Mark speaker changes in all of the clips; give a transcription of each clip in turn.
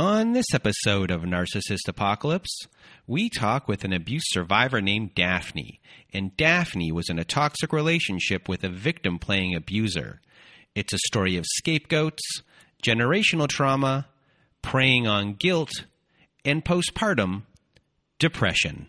Speaker 1: On this episode of Narcissist Apocalypse, we talk with an abuse survivor named Daphne. And Daphne was in a toxic relationship with a victim playing abuser. It's a story of scapegoats, generational trauma, preying on guilt, and postpartum depression.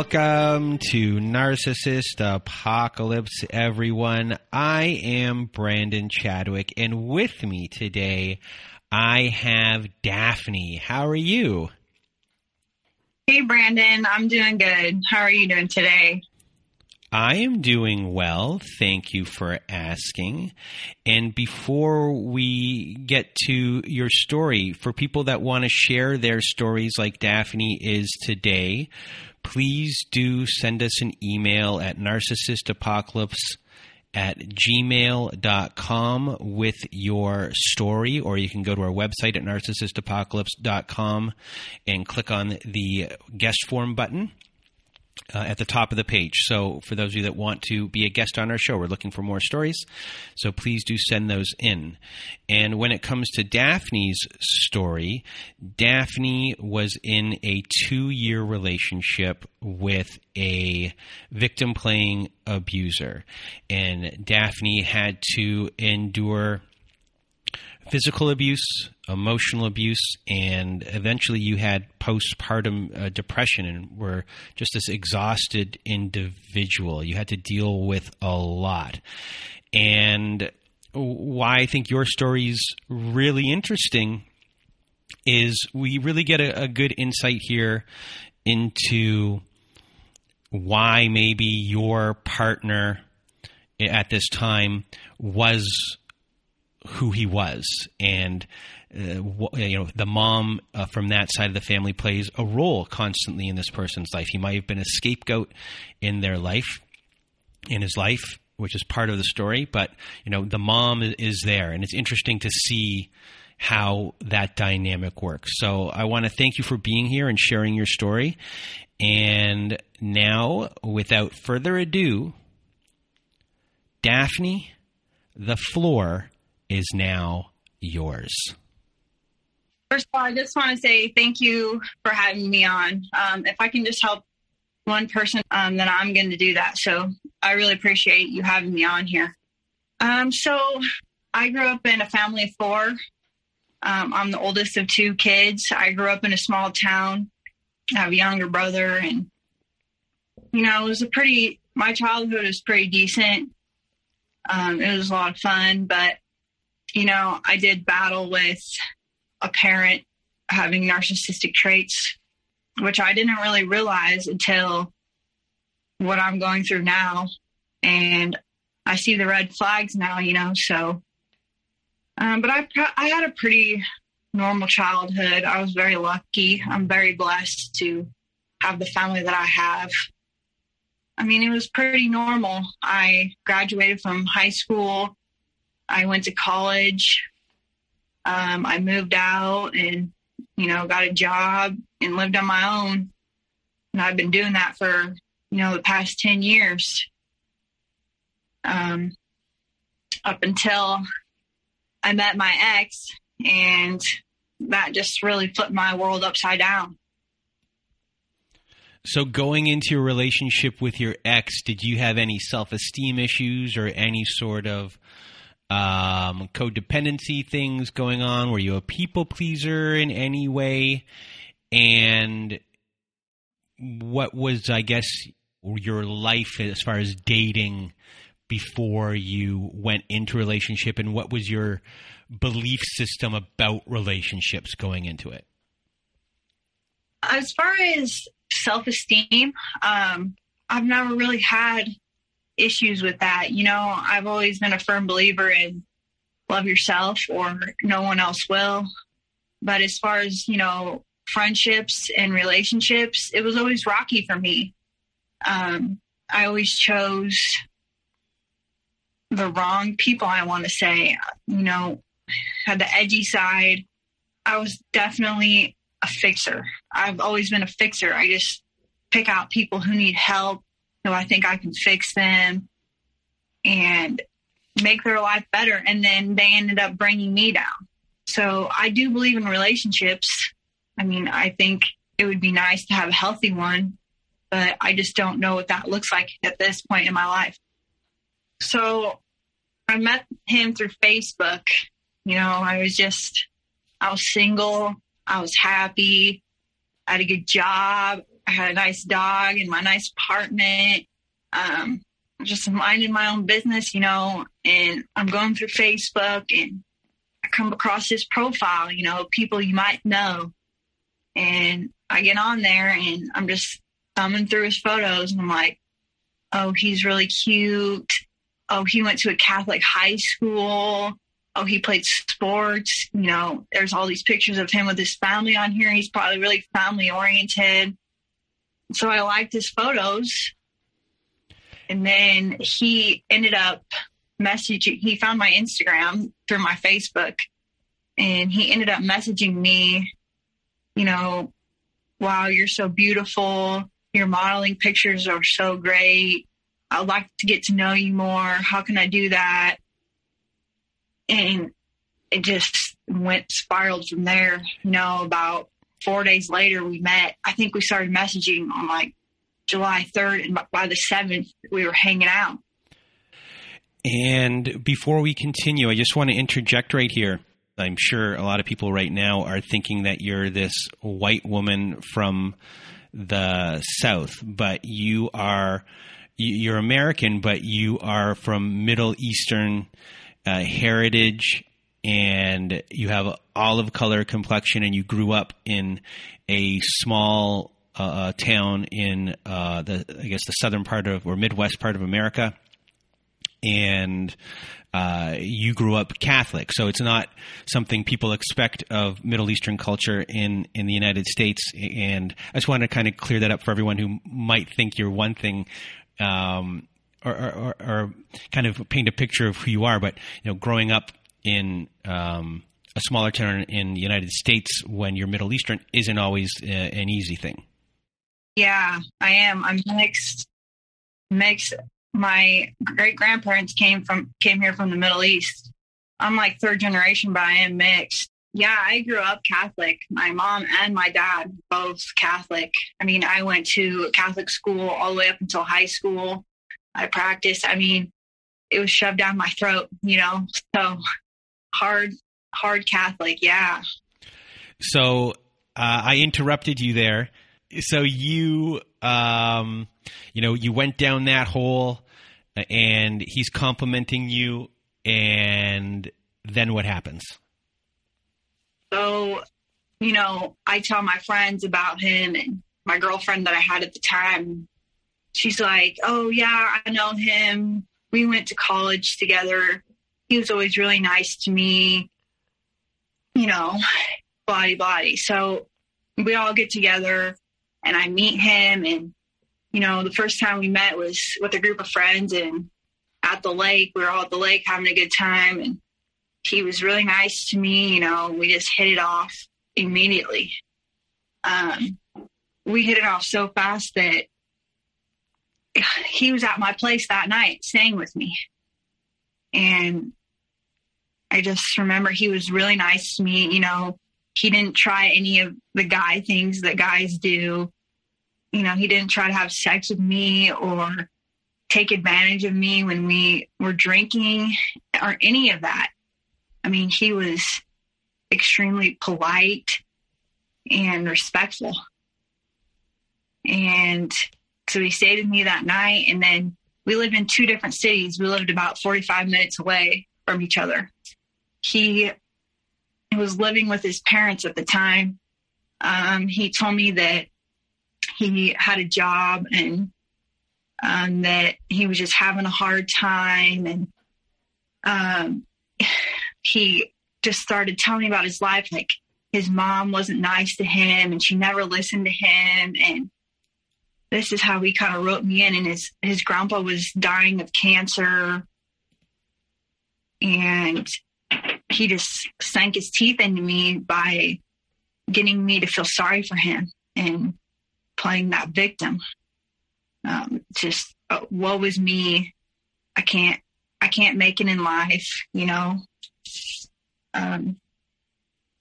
Speaker 1: Welcome to Narcissist Apocalypse, everyone. I am Brandon Chadwick, and with me today, I have Daphne. How are you?
Speaker 2: Hey, Brandon. I'm doing good. How are you doing today?
Speaker 1: I am doing well. Thank you for asking. And before we get to your story, for people that want to share their stories like Daphne is today, please do send us an email at narcissistapocalypse at gmail.com with your story, or you can go to our website at narcissistapocalypse.com and click on the guest form button uh, at the top of the page. So, for those of you that want to be a guest on our show, we're looking for more stories. So, please do send those in. And when it comes to Daphne's story, Daphne was in a two year relationship with a victim playing abuser. And Daphne had to endure physical abuse, emotional abuse, and eventually you had postpartum uh, depression and were just this exhausted individual. You had to deal with a lot. And why I think your story is really interesting is we really get a, a good insight here into why maybe your partner at this time was who he was and uh, you know the mom uh, from that side of the family plays a role constantly in this person's life. He might have been a scapegoat in their life in his life which is part of the story but you know the mom is there and it's interesting to see how that dynamic works. So i want to thank you for being here and sharing your story. And now without further ado daphne the floor is now yours.
Speaker 2: First of all, I just want to say thank you for having me on. Um, if I can just help one person, um, then I'm going to do that. So I really appreciate you having me on here. Um, so I grew up in a family of four. Um, I'm the oldest of two kids. I grew up in a small town. I have a younger brother, and you know, it was a pretty. My childhood was pretty decent. Um, it was a lot of fun, but you know, I did battle with a parent having narcissistic traits, which I didn't really realize until what I'm going through now. And I see the red flags now, you know, so. Um, but I, I had a pretty normal childhood. I was very lucky. I'm very blessed to have the family that I have. I mean, it was pretty normal. I graduated from high school I went to college. Um, I moved out and, you know, got a job and lived on my own. And I've been doing that for, you know, the past 10 years. Um, up until I met my ex, and that just really flipped my world upside down.
Speaker 1: So, going into your relationship with your ex, did you have any self esteem issues or any sort of um, codependency things going on? Were you a people pleaser in any way? And what was, I guess, your life as far as dating before you went into relationship, and what was your belief system about relationships going into it?
Speaker 2: As far as self esteem, um, I've never really had issues with that. You know, I've always been a firm believer in love yourself or no one else will. But as far as, you know, friendships and relationships, it was always rocky for me. Um, I always chose the wrong people, I want to say. You know, had the edgy side. I was definitely a fixer. I've always been a fixer. I just pick out people who need help, who I think I can fix them and make their life better. And then they ended up bringing me down. So I do believe in relationships. I mean, I think it would be nice to have a healthy one, but I just don't know what that looks like at this point in my life. So I met him through Facebook. You know, I was just, I was single. I was happy. I had a good job. I had a nice dog in my nice apartment. Um, just minding my own business, you know, and I'm going through Facebook and I come across this profile, you know, people you might know. And I get on there and I'm just thumbing through his photos and I'm like, oh, he's really cute. Oh, he went to a Catholic high school. Oh, he played sports. You know, there's all these pictures of him with his family on here. He's probably really family oriented. So I liked his photos. And then he ended up messaging, he found my Instagram through my Facebook and he ended up messaging me, you know, wow, you're so beautiful. Your modeling pictures are so great. I'd like to get to know you more. How can I do that? And it just went spiraled from there. You know, about four days later, we met. I think we started messaging on like July 3rd, and by the 7th, we were hanging out.
Speaker 1: And before we continue, I just want to interject right here. I'm sure a lot of people right now are thinking that you're this white woman from the South, but you are you're American, but you are from Middle Eastern uh, heritage, and you have olive color complexion, and you grew up in a small uh, uh town in uh, the I guess the southern part of or Midwest part of America, and uh, you grew up Catholic, so it's not something people expect of Middle Eastern culture in in the United States. And I just want to kind of clear that up for everyone who might think you're one thing. Um, or, or, or, kind of paint a picture of who you are, but you know, growing up in um, a smaller town in the United States when you're Middle Eastern isn't always uh, an easy thing.
Speaker 2: Yeah, I am. I'm mixed, mixed my great grandparents came from came here from the Middle East. I'm like third generation, but I am mixed. Yeah, I grew up Catholic. My mom and my dad both Catholic. I mean, I went to Catholic school all the way up until high school. I practiced. I mean, it was shoved down my throat, you know. So hard, hard Catholic. Yeah.
Speaker 1: So uh, I interrupted you there. So you um, you know, you went down that hole and he's complimenting you, and then what happens?
Speaker 2: So, you know, I tell my friends about him and my girlfriend that I had at the time. She's like, Oh, yeah, I know him. We went to college together. He was always really nice to me, you know, body, body. So we all get together and I meet him. And, you know, the first time we met was with a group of friends and at the lake. We were all at the lake having a good time. And he was really nice to me. You know, we just hit it off immediately. Um, we hit it off so fast that he was at my place that night staying with me. And I just remember he was really nice to me. You know, he didn't try any of the guy things that guys do. You know, he didn't try to have sex with me or take advantage of me when we were drinking or any of that. I mean, he was extremely polite and respectful. And so he stayed with me that night. And then we lived in two different cities. We lived about 45 minutes away from each other. He was living with his parents at the time. Um, he told me that he had a job and um, that he was just having a hard time and um, he just started telling me about his life like his mom wasn't nice to him and she never listened to him and this is how he kind of wrote me in and his his grandpa was dying of cancer and he just sank his teeth into me by getting me to feel sorry for him and playing that victim. Um, just uh, woe was me. I can't, I can't make it in life, you know. Um,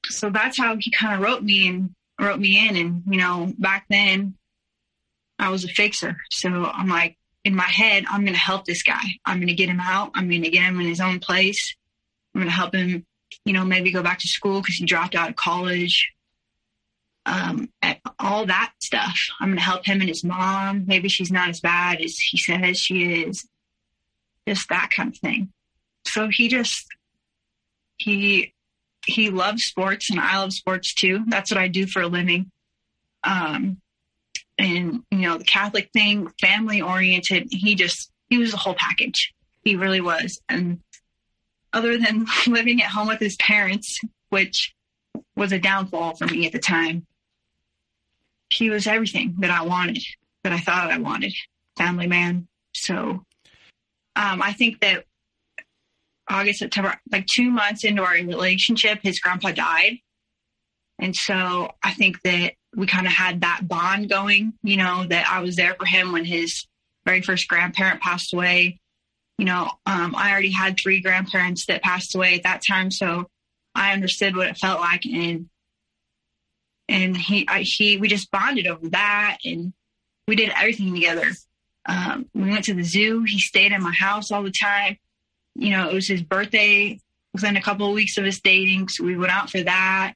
Speaker 2: so that's how he kind of wrote me and wrote me in. And you know, back then, I was a fixer, so I'm like in my head, I'm going to help this guy. I'm going to get him out. I'm going to get him in his own place. I'm going to help him, you know, maybe go back to school because he dropped out of college um, all that stuff. I'm going to help him and his mom. Maybe she's not as bad as he says she is. Just that kind of thing. So he just, he, he loves sports and I love sports too. That's what I do for a living. Um, and you know, the Catholic thing, family oriented, he just, he was a whole package. He really was. And other than living at home with his parents, which was a downfall for me at the time, he was everything that I wanted, that I thought I wanted. Family man. So um, I think that August, September, like two months into our relationship, his grandpa died. And so I think that we kind of had that bond going, you know, that I was there for him when his very first grandparent passed away. You know, um, I already had three grandparents that passed away at that time. So I understood what it felt like. And and he I, he we just bonded over that and we did everything together. Um, we went to the zoo. He stayed in my house all the time. You know it was his birthday. Within a couple of weeks of us dating so we went out for that.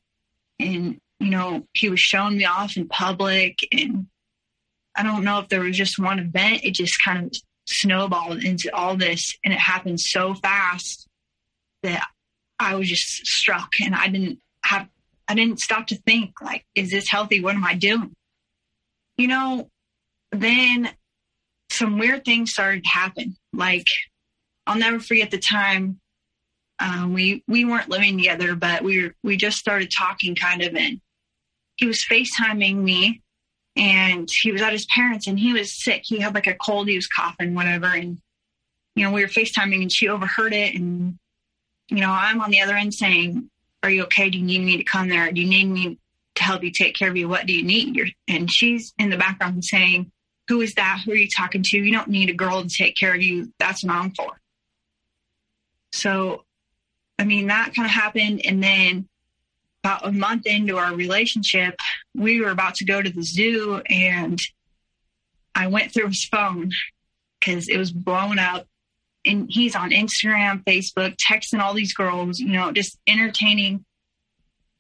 Speaker 2: And you know he was showing me off in public and i don't know if there was just one event. It just kind of snowballed into all this and it happened so fast that i was just struck and i didn't have I didn't stop to think, like, is this healthy? What am I doing? You know, then some weird things started to happen. Like, I'll never forget the time um, we we weren't living together, but we were, we just started talking, kind of, and he was FaceTiming me, and he was at his parents, and he was sick. He had like a cold, he was coughing, whatever, and you know we were FaceTiming, and she overheard it, and you know I'm on the other end saying, are you okay? Do you need me to come there? Do you need me to help you take care of you? What do you need? And she's in the background saying, who is that? Who are you talking to? You don't need a girl to take care of you. That's what I'm for. So, I mean, that kind of happened. And then about a month into our relationship, we were about to go to the zoo and I went through his phone because it was blown up and he's on Instagram, Facebook, texting all these girls, you know, just entertaining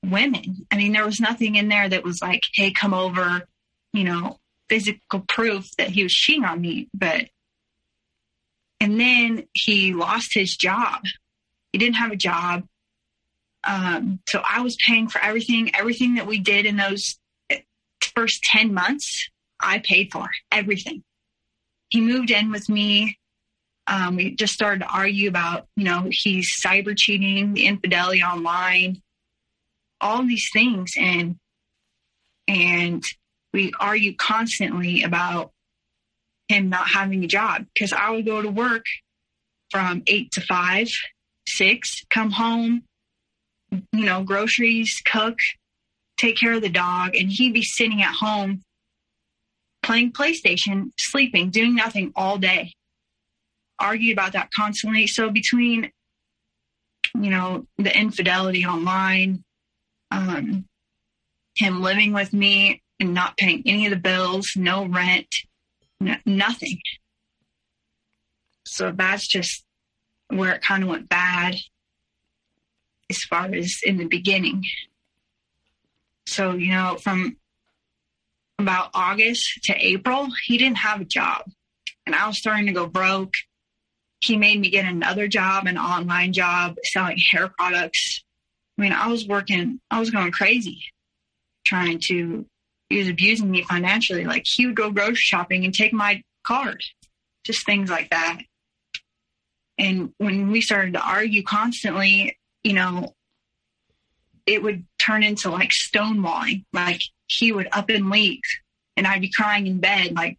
Speaker 2: women. I mean, there was nothing in there that was like, hey, come over, you know, physical proof that he was cheating on me. But, and then he lost his job. He didn't have a job. Um, so I was paying for everything, everything that we did in those first 10 months, I paid for everything. He moved in with me um, we just started to argue about, you know, he's cyber cheating, the infidelity online, all these things, and and we argue constantly about him not having a job because I would go to work from eight to five, six, come home, you know, groceries, cook, take care of the dog, and he'd be sitting at home playing PlayStation, sleeping, doing nothing all day argued about that constantly. So between, you know, the infidelity online, um, him living with me and not paying any of the bills, no rent, n- nothing. So that's just where it kind of went bad as far as in the beginning. So, you know, from about August to April, he didn't have a job. And I was starting to go broke he made me get another job, an online job selling hair products. I mean, I was working, I was going crazy trying to, he was abusing me financially. Like he would go grocery shopping and take my card, just things like that. And when we started to argue constantly, you know, it would turn into like stonewalling. Like he would up and leave and I'd be crying in bed, like,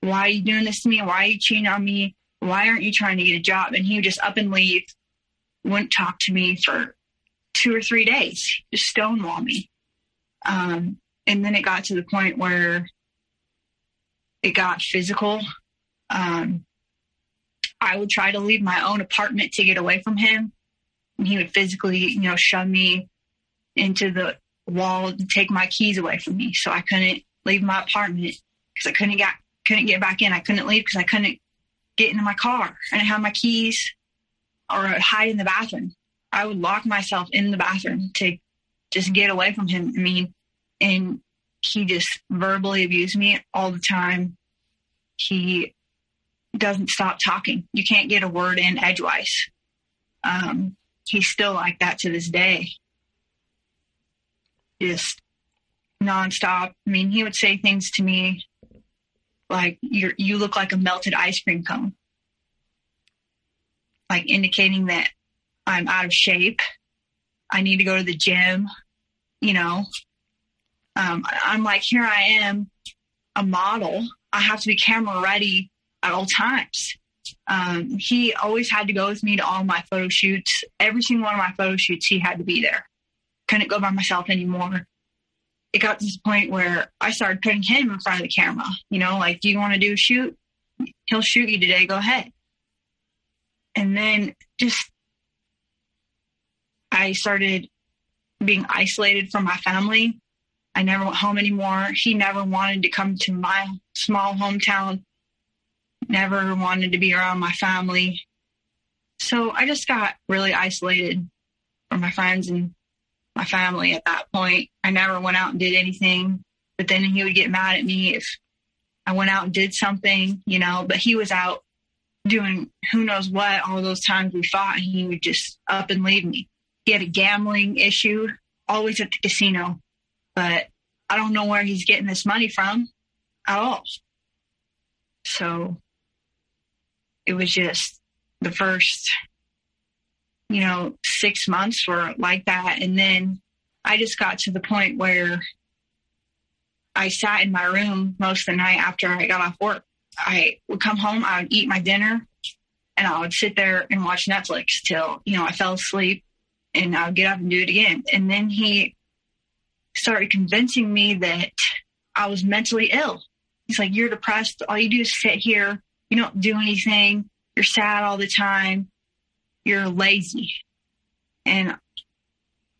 Speaker 2: why are you doing this to me? Why are you cheating on me? why aren't you trying to get a job? And he would just up and leave. wouldn't talk to me for two or three days, just stonewall me. Um, and then it got to the point where it got physical. Um, I would try to leave my own apartment to get away from him. He would physically, you know, shove me into the wall and take my keys away from me. So I couldn't leave my apartment because I couldn't get couldn't get back in. I couldn't leave because I couldn't get into my car. I didn't have my keys or hide in the bathroom. I would lock myself in the bathroom to just get away from him. I mean, and he just verbally abused me all the time. He doesn't stop talking. You can't get a word in edgewise. Um, he's still like that to this day. Just nonstop. I mean, he would say things to me like you you look like a melted ice cream cone. Like indicating that i'm out of shape. I need to go to the gym you know? Um, i'm like here i am a model. I have to be camera ready at all times um, he always had to go with me to all my photo shoots every single one of my photo shoots he had to be there couldn't go by myself anymore it got to the point where I started putting him in front of the camera. You know, like, do you want to do a shoot? He'll shoot you today. Go ahead. And then just, I started being isolated from my family. I never went home anymore. He never wanted to come to my small hometown, never wanted to be around my family. So I just got really isolated from my friends and my family at that point. I never went out and did anything, but then he would get mad at me if I went out and did something, you know, but he was out doing who knows what all those times we fought and he would just up and leave me. He had a gambling issue, always at the casino, but I don't know where he's getting this money from at all. So it was just the first you know, six months were like that. And then I just got to the point where I sat in my room most of the night after I got off work. I would come home, I would eat my dinner, and I would sit there and watch Netflix till, you know, I fell asleep and I would get up and do it again. And then he started convincing me that I was mentally ill. He's like, You're depressed. All you do is sit here. You don't do anything. You're sad all the time you're lazy. And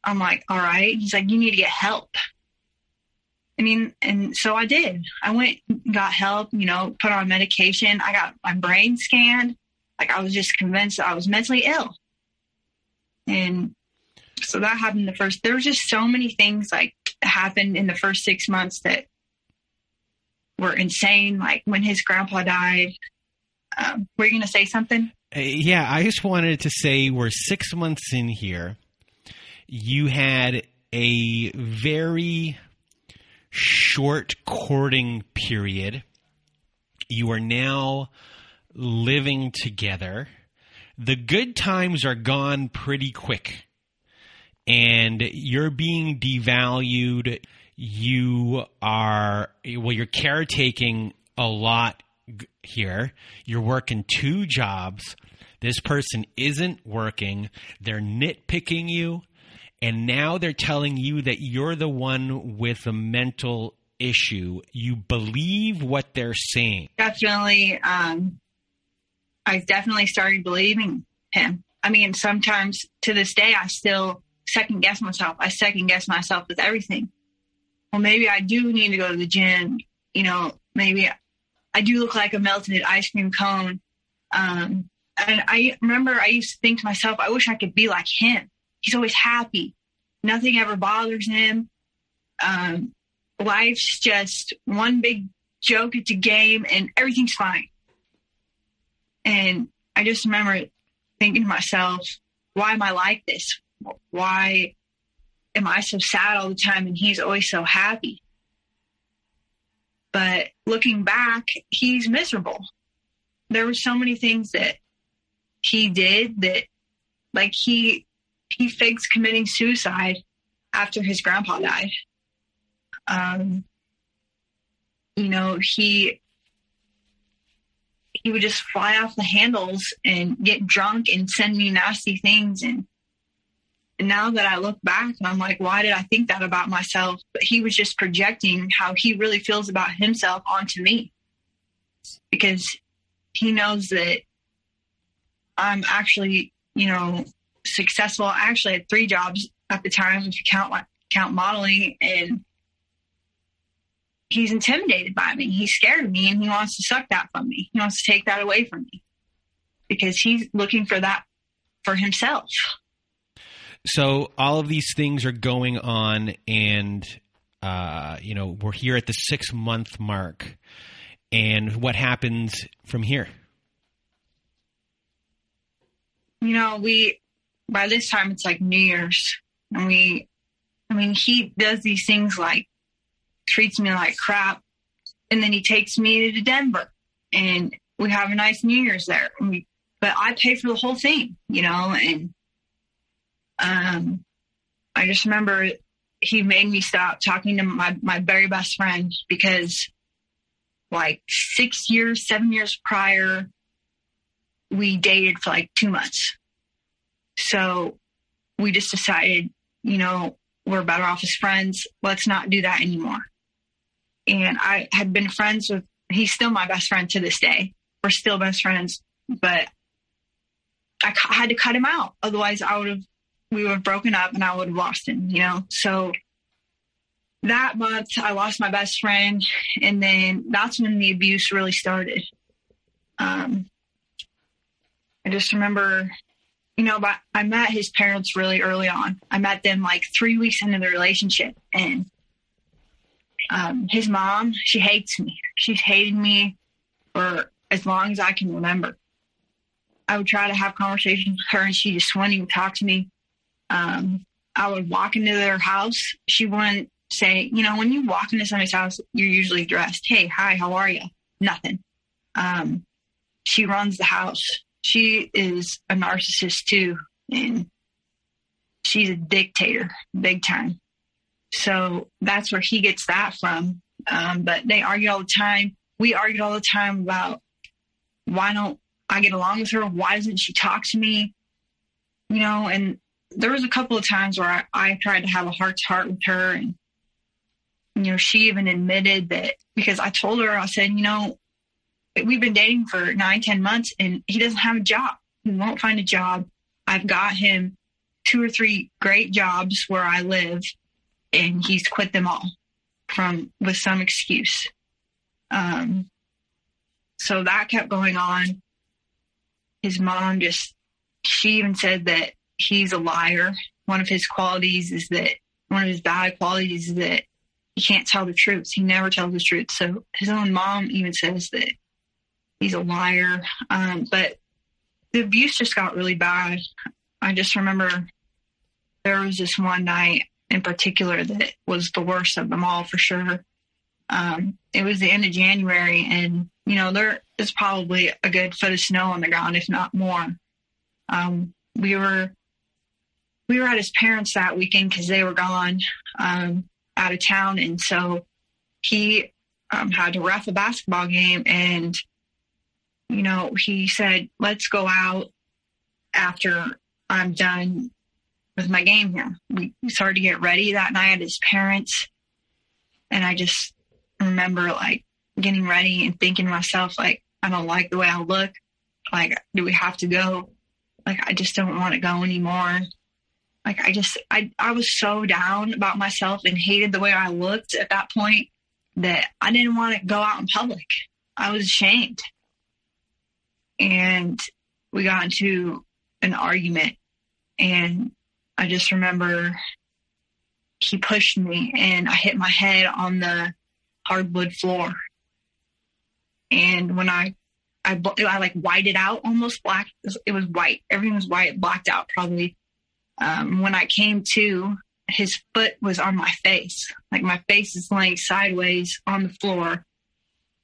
Speaker 2: I'm like, all right. He's like, you need to get help. I mean, and so I did. I went, got help, you know, put on medication. I got my brain scanned. Like I was just convinced I was mentally ill. And so that happened the first, there was just so many things like happened in the first six months that were insane. Like when his grandpa died, um, were you going to say something?
Speaker 1: Uh, yeah, I just wanted to say we're six months in here. You had a very short courting period. You are now living together. The good times are gone pretty quick. And you're being devalued. You are, well, you're caretaking a lot here. You're working two jobs. This person isn't working. They're nitpicking you. And now they're telling you that you're the one with a mental issue. You believe what they're saying.
Speaker 2: Definitely. Um, I definitely started believing him. I mean, sometimes to this day, I still second guess myself. I second guess myself with everything. Well, maybe I do need to go to the gym. You know, maybe I do look like a melted ice cream cone. Um, and I remember I used to think to myself, I wish I could be like him. He's always happy. Nothing ever bothers him. Um, life's just one big joke. It's a game and everything's fine. And I just remember thinking to myself, why am I like this? Why am I so sad all the time and he's always so happy? But looking back, he's miserable. There were so many things that he did that, like he he faked committing suicide after his grandpa died. Um, you know, he he would just fly off the handles and get drunk and send me nasty things. And, and now that I look back I'm like, why did I think that about myself? But he was just projecting how he really feels about himself onto me because he knows that I'm actually, you know, successful. I actually had three jobs at the time if you count count modeling and he's intimidated by me. He's scared of me and he wants to suck that from me. He wants to take that away from me because he's looking for that for himself.
Speaker 1: So all of these things are going on and uh, you know, we're here at the six month mark. And what happens from here?
Speaker 2: You know, we by this time it's like New Year's and we I mean, he does these things like treats me like crap. And then he takes me to Denver and we have a nice New Year's there. We, but I pay for the whole thing, you know, and um, I just remember he made me stop talking to my, my very best friend because like six years, seven years prior, we dated for like two months. So we just decided, you know, we're better off as friends. Let's not do that anymore. And I had been friends with, he's still my best friend to this day. We're still best friends, but I had to cut him out. Otherwise, I would have, we have broken up and I would have lost him, you know? So that month, I lost my best friend. And then that's when the abuse really started. Um, I just remember you know, but I met his parents really early on. I met them like three weeks into the relationship, and um, his mom, she hates me. She's hated me for as long as I can remember. I would try to have conversations with her, and she just wouldn't even talk to me. Um, I would walk into their house. She wouldn't say, you know, when you walk into somebody's house, you're usually dressed. Hey, hi, how are you? Nothing. Um, she runs the house she is a narcissist too, and she's a dictator, big time. So that's where he gets that from. Um, but they argue all the time. We argued all the time about why don't I get along with her? Why doesn't she talk to me? You know, and there was a couple of times where I, I tried to have a heart to heart with her and you know, she even admitted that because I told her, I said, you know, we've been dating for nine, ten months and he doesn't have a job. He won't find a job. I've got him two or three great jobs where I live and he's quit them all from with some excuse. Um, so that kept going on. His mom just, she even said that he's a liar. One of his qualities is that, one of his bad qualities is that he can't tell the truth. He never tells the truth. So his own mom even says that he's a liar. Um, but the abuse just got really bad. I just remember there was this one night in particular that was the worst of them all for sure. Um, it was the end of January, and you know there is probably a good foot of snow on the ground, if not more. Um, we were we were at his parents that weekend because they were gone um, out of town, and so he um, had to ref a basketball game, and you know, he said, let's go out after I'm done with my game here. We started to get ready that night at his parents. And I just remember like getting ready and thinking to myself, like, I don't like the way I look. Like, do we have to go? Like, I just don't want to go anymore. Like, I just, I, I was so down about myself and hated the way I looked at that point that I didn't want to go out in public. I was ashamed and we got into an argument and I just remember he pushed me and I hit my head on the hardwood floor. And when I, I, I like whited out almost black. It was white. Everything was white, blacked out probably. Um, when I came to, his foot was on my face. Like my face is laying sideways on the floor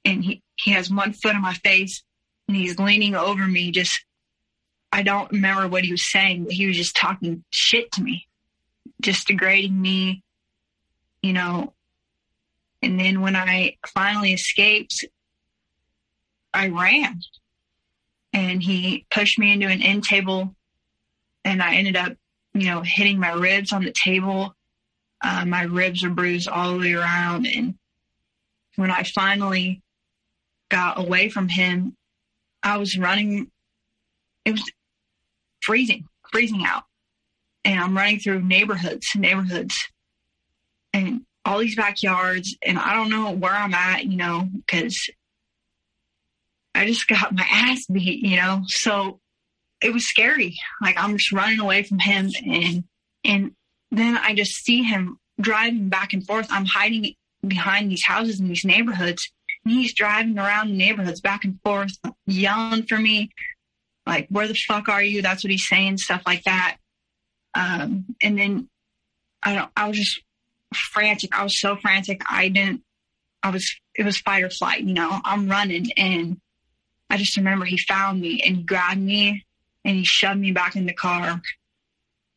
Speaker 2: and he, he has one foot on my face and he's leaning over me just I don't remember what he was saying, but he was just talking shit to me, just degrading me, you know. And then when I finally escaped, I ran. and he pushed me into an end table and I ended up, you know, hitting my ribs on the table. Uh, my ribs were bruised all the way around. And when I finally got away from him, I was running. It was freezing, freezing out. And I'm running through neighborhoods, neighborhoods, and all these backyards. And I don't know where I'm at, you know, because I just got my ass beat, you know. So it was scary. Like I'm just running away from him and and then I just see him driving back and forth. I'm hiding behind these houses in these neighborhoods. And he's driving around the neighborhoods back and forth, yelling for me, like, where the fuck are you? That's what he's saying, stuff like that. Um, and then I don't, I was just frantic. I was so frantic. I didn't, I was, it was fight or flight, you know, I'm running and I just remember he found me and grabbed me and he shoved me back in the car.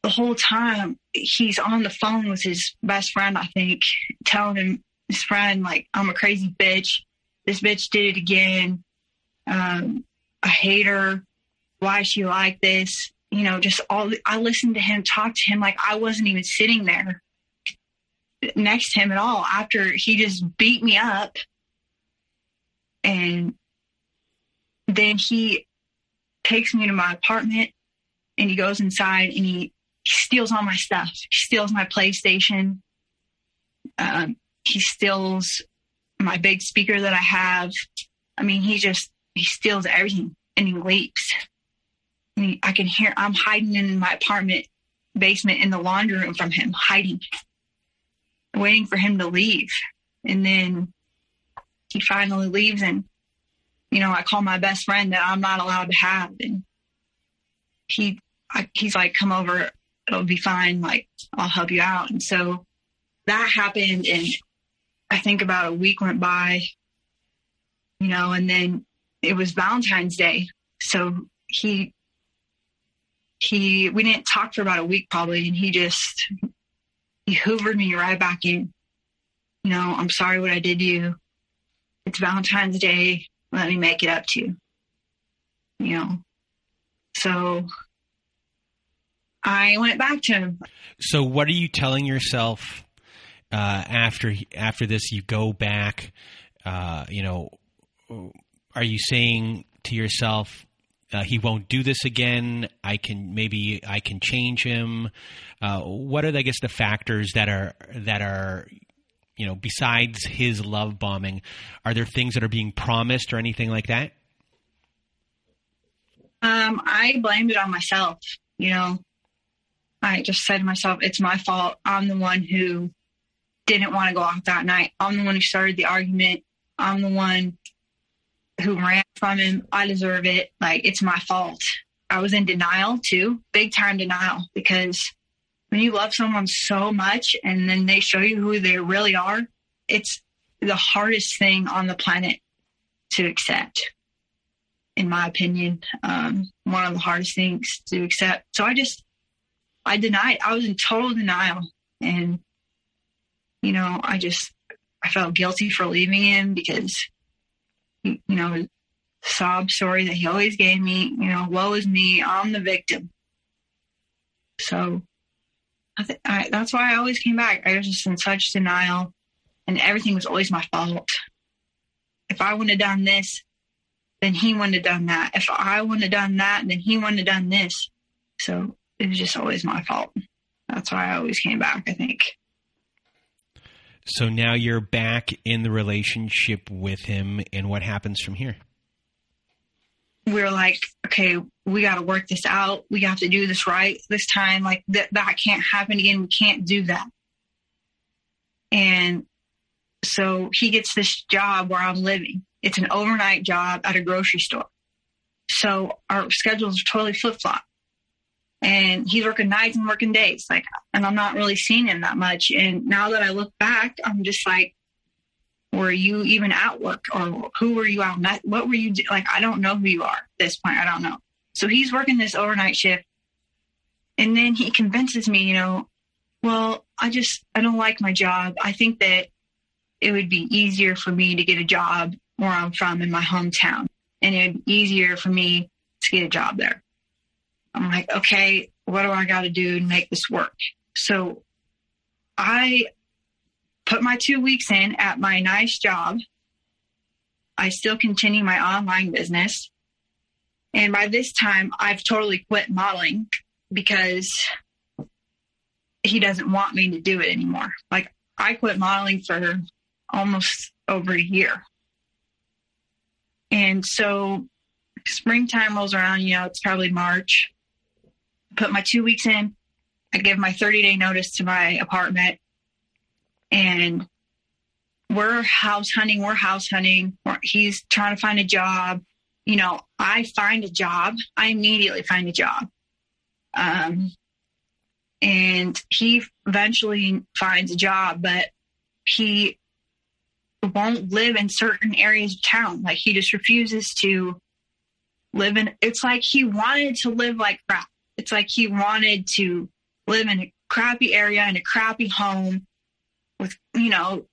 Speaker 2: The whole time he's on the phone with his best friend, I think, telling him his friend like, "I'm a crazy bitch. This bitch did it again. Um, I hate her. Why is she like this?" You know, just all. I listened to him talk to him like I wasn't even sitting there next to him at all. After he just beat me up, and then he takes me to my apartment and he goes inside and he, he steals all my stuff. He steals my PlayStation. Um, he steals my big speaker that I have. I mean, he just, he steals everything and he leaves. And he, I can hear, I'm hiding in my apartment basement in the laundry room from him, hiding, waiting for him to leave. And then he finally leaves and you know, I call my best friend that I'm not allowed to have. And he, I, he's like, come over. It'll be fine. Like, I'll help you out. And so that happened. And I think about a week went by, you know, and then it was Valentine's Day. So he, he, we didn't talk for about a week probably. And he just, he hoovered me right back in. You know, I'm sorry what I did to you. It's Valentine's Day let me make it up to you. You know. So I went back to him.
Speaker 1: So what are you telling yourself uh, after after this? You go back. Uh, you know, are you saying to yourself, uh, he won't do this again. I can maybe I can change him. Uh, what are I guess the factors that are that are you know, besides his love bombing, are there things that are being promised or anything like that?
Speaker 2: Um, I blamed it on myself. You know, I just said to myself, it's my fault. I'm the one who didn't want to go out that night. I'm the one who started the argument. I'm the one who ran from him. I deserve it. Like, it's my fault. I was in denial too, big time denial, because when you love someone so much and then they show you who they really are, it's the hardest thing on the planet to accept, in my opinion. Um, one of the hardest things to accept. So I just, I denied, I was in total denial. And, you know, I just, I felt guilty for leaving him because, you know, sob story that he always gave me, you know, woe is me, I'm the victim. So th- I, that's why I always came back. I was just in such denial, and everything was always my fault. If I wouldn't have done this, then he wouldn't have done that. If I wouldn't have done that, then he wouldn't have done this. So it was just always my fault. That's why I always came back, I think.
Speaker 1: So now you're back in the relationship with him, and what happens from here?
Speaker 2: We are like, okay, we got to work this out. We have to do this right this time. Like that, that can't happen again. We can't do that. And so he gets this job where I'm living. It's an overnight job at a grocery store. So our schedules are totally flip flop. And he's working nights and working days. Like, and I'm not really seeing him that much. And now that I look back, I'm just like, were you even at work or who were you out? What were you do- like? I don't know who you are at this point. I don't know. So he's working this overnight shift. And then he convinces me, you know, well, I just, I don't like my job. I think that it would be easier for me to get a job where I'm from in my hometown. And it'd be easier for me to get a job there. I'm like, okay, what do I got to do to make this work? So I put my two weeks in at my nice job. I still continue my online business. And by this time, I've totally quit modeling because he doesn't want me to do it anymore. Like, I quit modeling for almost over a year. And so springtime rolls around, you know, it's probably March. Put my two weeks in. I give my 30 day notice to my apartment and we're house hunting. We're house hunting. He's trying to find a job. You know, I find a job. I immediately find a job. Um, and he eventually finds a job, but he won't live in certain areas of town. Like he just refuses to live in. It's like he wanted to live like crap. It's like he wanted to live in a crappy area in a crappy home with, you know,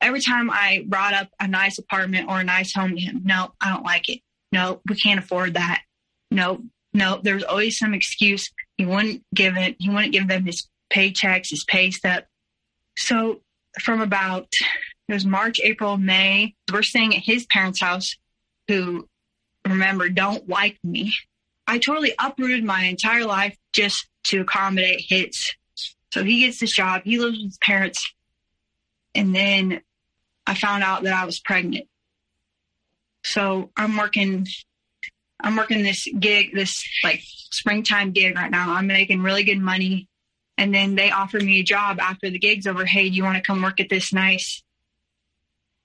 Speaker 2: every time I brought up a nice apartment or a nice home to him, no, I don't like it. No, we can't afford that. No, no, there's always some excuse. He wouldn't give it. He wouldn't give them his paychecks, his pay stub. So from about it was March, April, May. We're staying at his parents' house, who remember don't like me. I totally uprooted my entire life just to accommodate his. So he gets this job. He lives with his parents, and then I found out that I was pregnant. So I'm working. I'm working this gig, this like springtime gig right now. I'm making really good money. And then they offer me a job after the gig's over. Hey, do you want to come work at this nice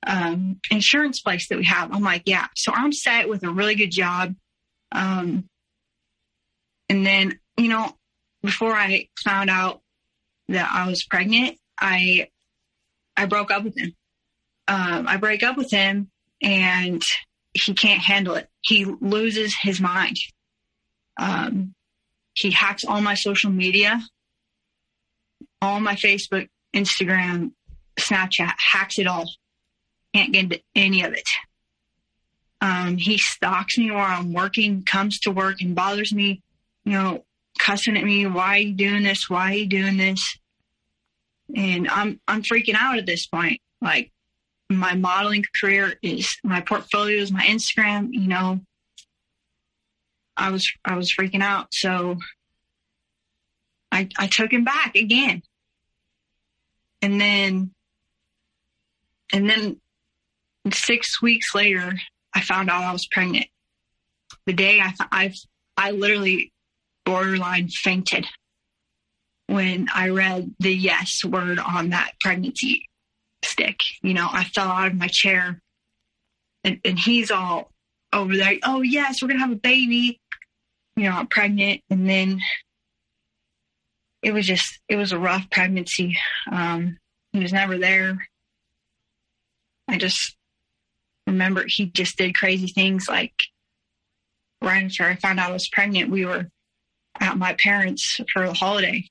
Speaker 2: um, insurance place that we have? I'm like, yeah. So I'm set with a really good job. Um, and then, you know, before I found out that I was pregnant, I I broke up with him. Um, I break up with him, and he can't handle it. He loses his mind. Um, he hacks all my social media all my Facebook, Instagram, Snapchat, hacks it all. Can't get into any of it. Um, he stalks me while I'm working, comes to work and bothers me, you know, cussing at me. Why are you doing this? Why are you doing this? And I'm I'm freaking out at this point. Like my modeling career is my portfolio is my Instagram, you know. I was I was freaking out. So I I took him back again and then and then six weeks later i found out i was pregnant the day i i i literally borderline fainted when i read the yes word on that pregnancy stick you know i fell out of my chair and, and he's all over there oh yes we're gonna have a baby you know i'm pregnant and then it was just it was a rough pregnancy. Um, he was never there. I just remember he just did crazy things like right after I found out I was pregnant, we were at my parents for a holiday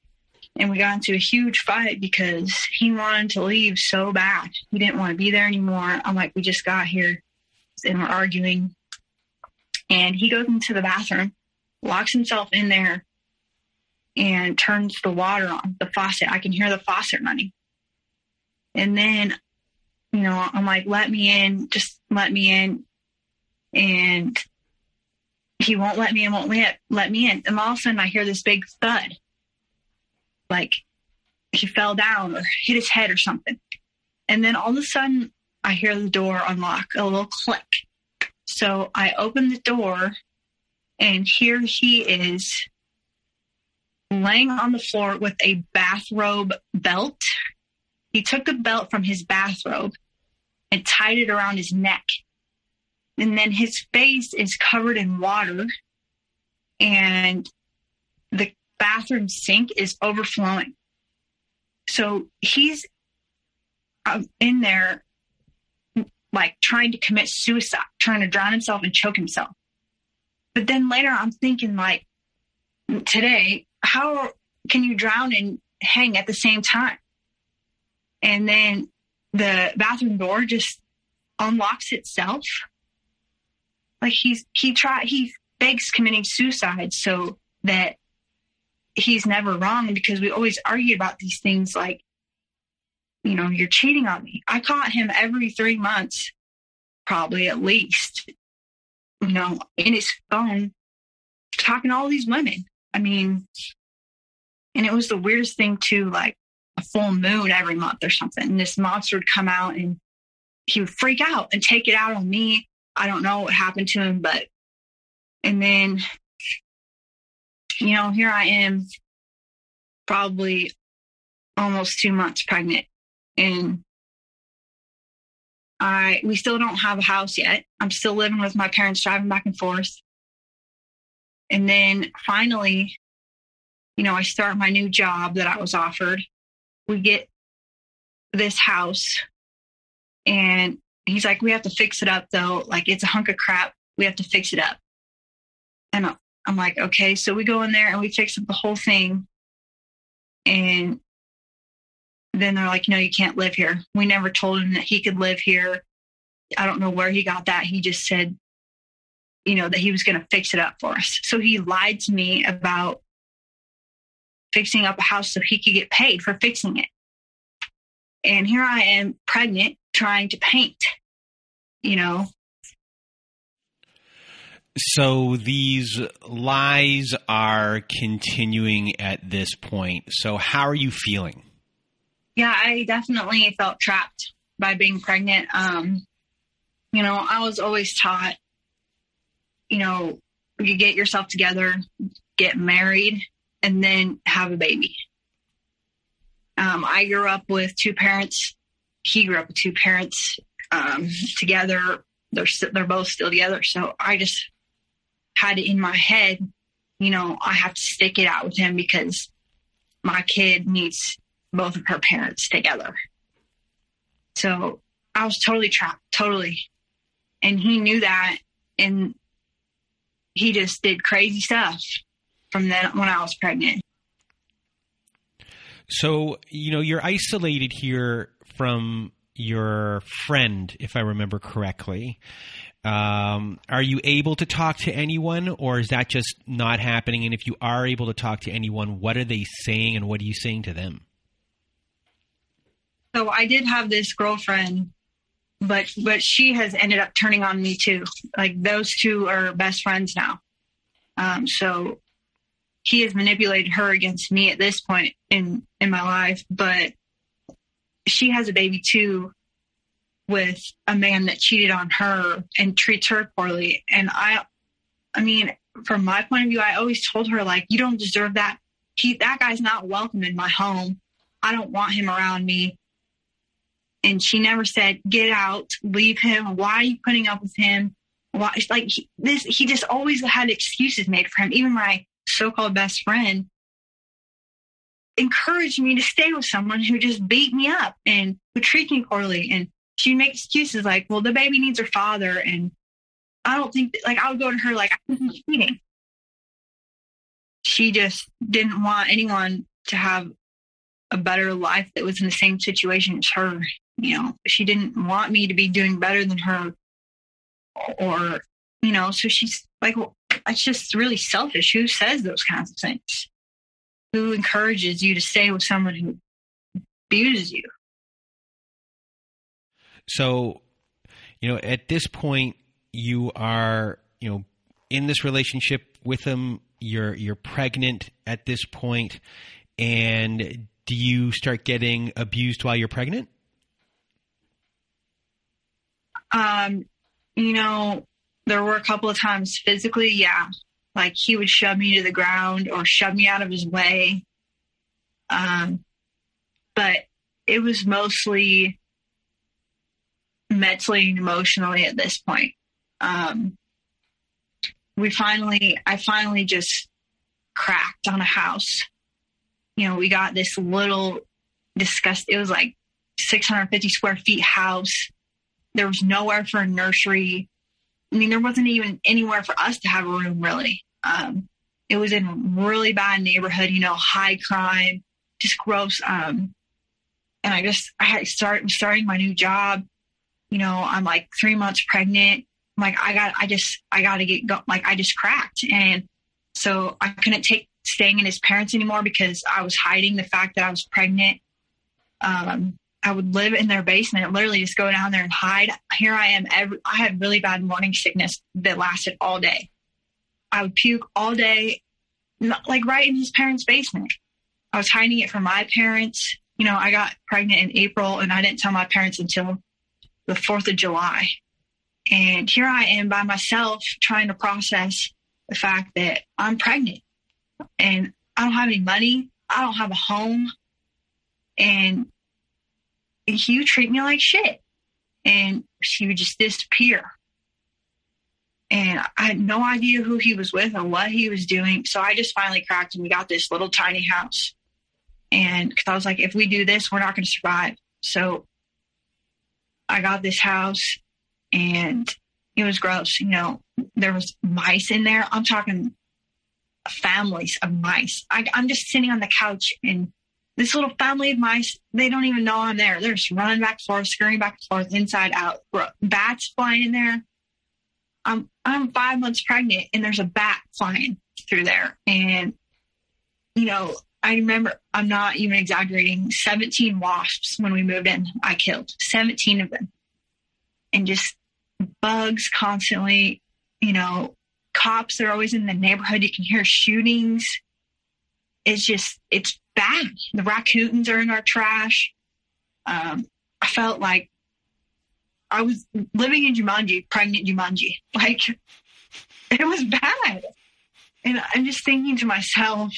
Speaker 2: and we got into a huge fight because he wanted to leave so bad. He didn't want to be there anymore. I'm like, we just got here and we're arguing. And he goes into the bathroom, locks himself in there, and turns the water on, the faucet. I can hear the faucet running. And then, you know, I'm like, let me in, just let me in. And he won't let me in, won't let, let me in. And all of a sudden I hear this big thud. Like he fell down or hit his head or something. And then all of a sudden I hear the door unlock, a little click. So I open the door and here he is laying on the floor with a bathrobe belt. He took the belt from his bathrobe and tied it around his neck. And then his face is covered in water and the bathroom sink is overflowing. So he's um, in there, like trying to commit suicide, trying to drown himself and choke himself. But then later I'm thinking, like, today, how can you drown and hang at the same time? And then the bathroom door just unlocks itself. Like he's he try he begs committing suicide so that he's never wrong because we always argue about these things like you know you're cheating on me. I caught him every three months probably at least you know in his phone talking to all these women. I mean and it was the weirdest thing too like a full moon every month or something. And this monster would come out and he would freak out and take it out on me i don't know what happened to him but and then you know here i am probably almost two months pregnant and I we still don't have a house yet. I'm still living with my parents, driving back and forth. And then finally, you know, I start my new job that I was offered. We get this house, and he's like, "We have to fix it up, though. Like it's a hunk of crap. We have to fix it up." And I'm like, "Okay." So we go in there and we fix up the whole thing, and then they're like, no, you can't live here. We never told him that he could live here. I don't know where he got that. He just said, you know, that he was going to fix it up for us. So he lied to me about fixing up a house so he could get paid for fixing it. And here I am pregnant trying to paint, you know.
Speaker 1: So these lies are continuing at this point. So how are you feeling?
Speaker 2: yeah, I definitely felt trapped by being pregnant. Um, you know, I was always taught, you know, you get yourself together, get married, and then have a baby. Um, I grew up with two parents. He grew up with two parents um, together. They're they're both still together. So I just had it in my head, you know, I have to stick it out with him because my kid needs both of her parents together. So I was totally trapped, totally. And he knew that. And he just did crazy stuff from then when I was pregnant.
Speaker 1: So, you know, you're isolated here from your friend, if I remember correctly. Um, are you able to talk to anyone, or is that just not happening? And if you are able to talk to anyone, what are they saying, and what are you saying to them?
Speaker 2: so I did have this girlfriend, but but she has ended up turning on me too. Like those two are best friends now. Um, so he has manipulated her against me at this point in in my life, but she has a baby too with a man that cheated on her and treats her poorly. And I, I mean, from my point of view, I always told her like, you don't deserve that. He, that guy's not welcome in my home. I don't want him around me and she never said, "Get out, leave him. Why are you putting up with him?" Why? Like he, this. He just always had excuses made for him. Even my so-called best friend encouraged me to stay with someone who just beat me up and who treated me poorly. And she'd make excuses like, "Well, the baby needs her father," and I don't think that, like I would go to her like I wasn't cheating. She just didn't want anyone to have a better life that was in the same situation as her you know, she didn't want me to be doing better than her or, you know, so she's like, well, that's just really selfish. Who says those kinds of things? Who encourages you to stay with someone who abuses you?
Speaker 1: So, you know, at this point, you are, you know, in this relationship with him. You're you're pregnant at this point, and do you start getting abused while you're pregnant?
Speaker 2: Um, you know, there were a couple of times physically, yeah. Like he would shove me to the ground or shove me out of his way. Um, but it was mostly mentally and emotionally at this point. Um, we finally, I finally just cracked on a house. You know, we got this little disgust. It was like 650 square feet house there was nowhere for a nursery. I mean, there wasn't even anywhere for us to have a room really. Um, it was in really bad neighborhood, you know, high crime, just gross. Um, and I just, I had start starting my new job. You know, I'm like three months pregnant. like, I got, I just, I got to get, go, like, I just cracked. And so I couldn't take staying in his parents anymore because I was hiding the fact that I was pregnant. Um, I would live in their basement, literally just go down there and hide. Here I am. Every, I had really bad morning sickness that lasted all day. I would puke all day, like right in his parents' basement. I was hiding it from my parents. You know, I got pregnant in April and I didn't tell my parents until the 4th of July. And here I am by myself trying to process the fact that I'm pregnant and I don't have any money. I don't have a home. And he would treat me like shit. And she would just disappear. And I had no idea who he was with or what he was doing. So I just finally cracked and we got this little tiny house. And because I was like, if we do this, we're not going to survive. So I got this house and it was gross. You know, there was mice in there. I'm talking families of mice. I, I'm just sitting on the couch and this little family of mice, they don't even know I'm there. They're just running back and forth, scurrying back and forth, inside out. Bats flying in there. I'm I'm five months pregnant and there's a bat flying through there. And you know, I remember I'm not even exaggerating, 17 wasps when we moved in, I killed 17 of them. And just bugs constantly, you know, cops are always in the neighborhood. You can hear shootings. It's just, it's bad. The raccoons are in our trash. Um, I felt like I was living in Jumanji, pregnant Jumanji. Like it was bad. And I'm just thinking to myself,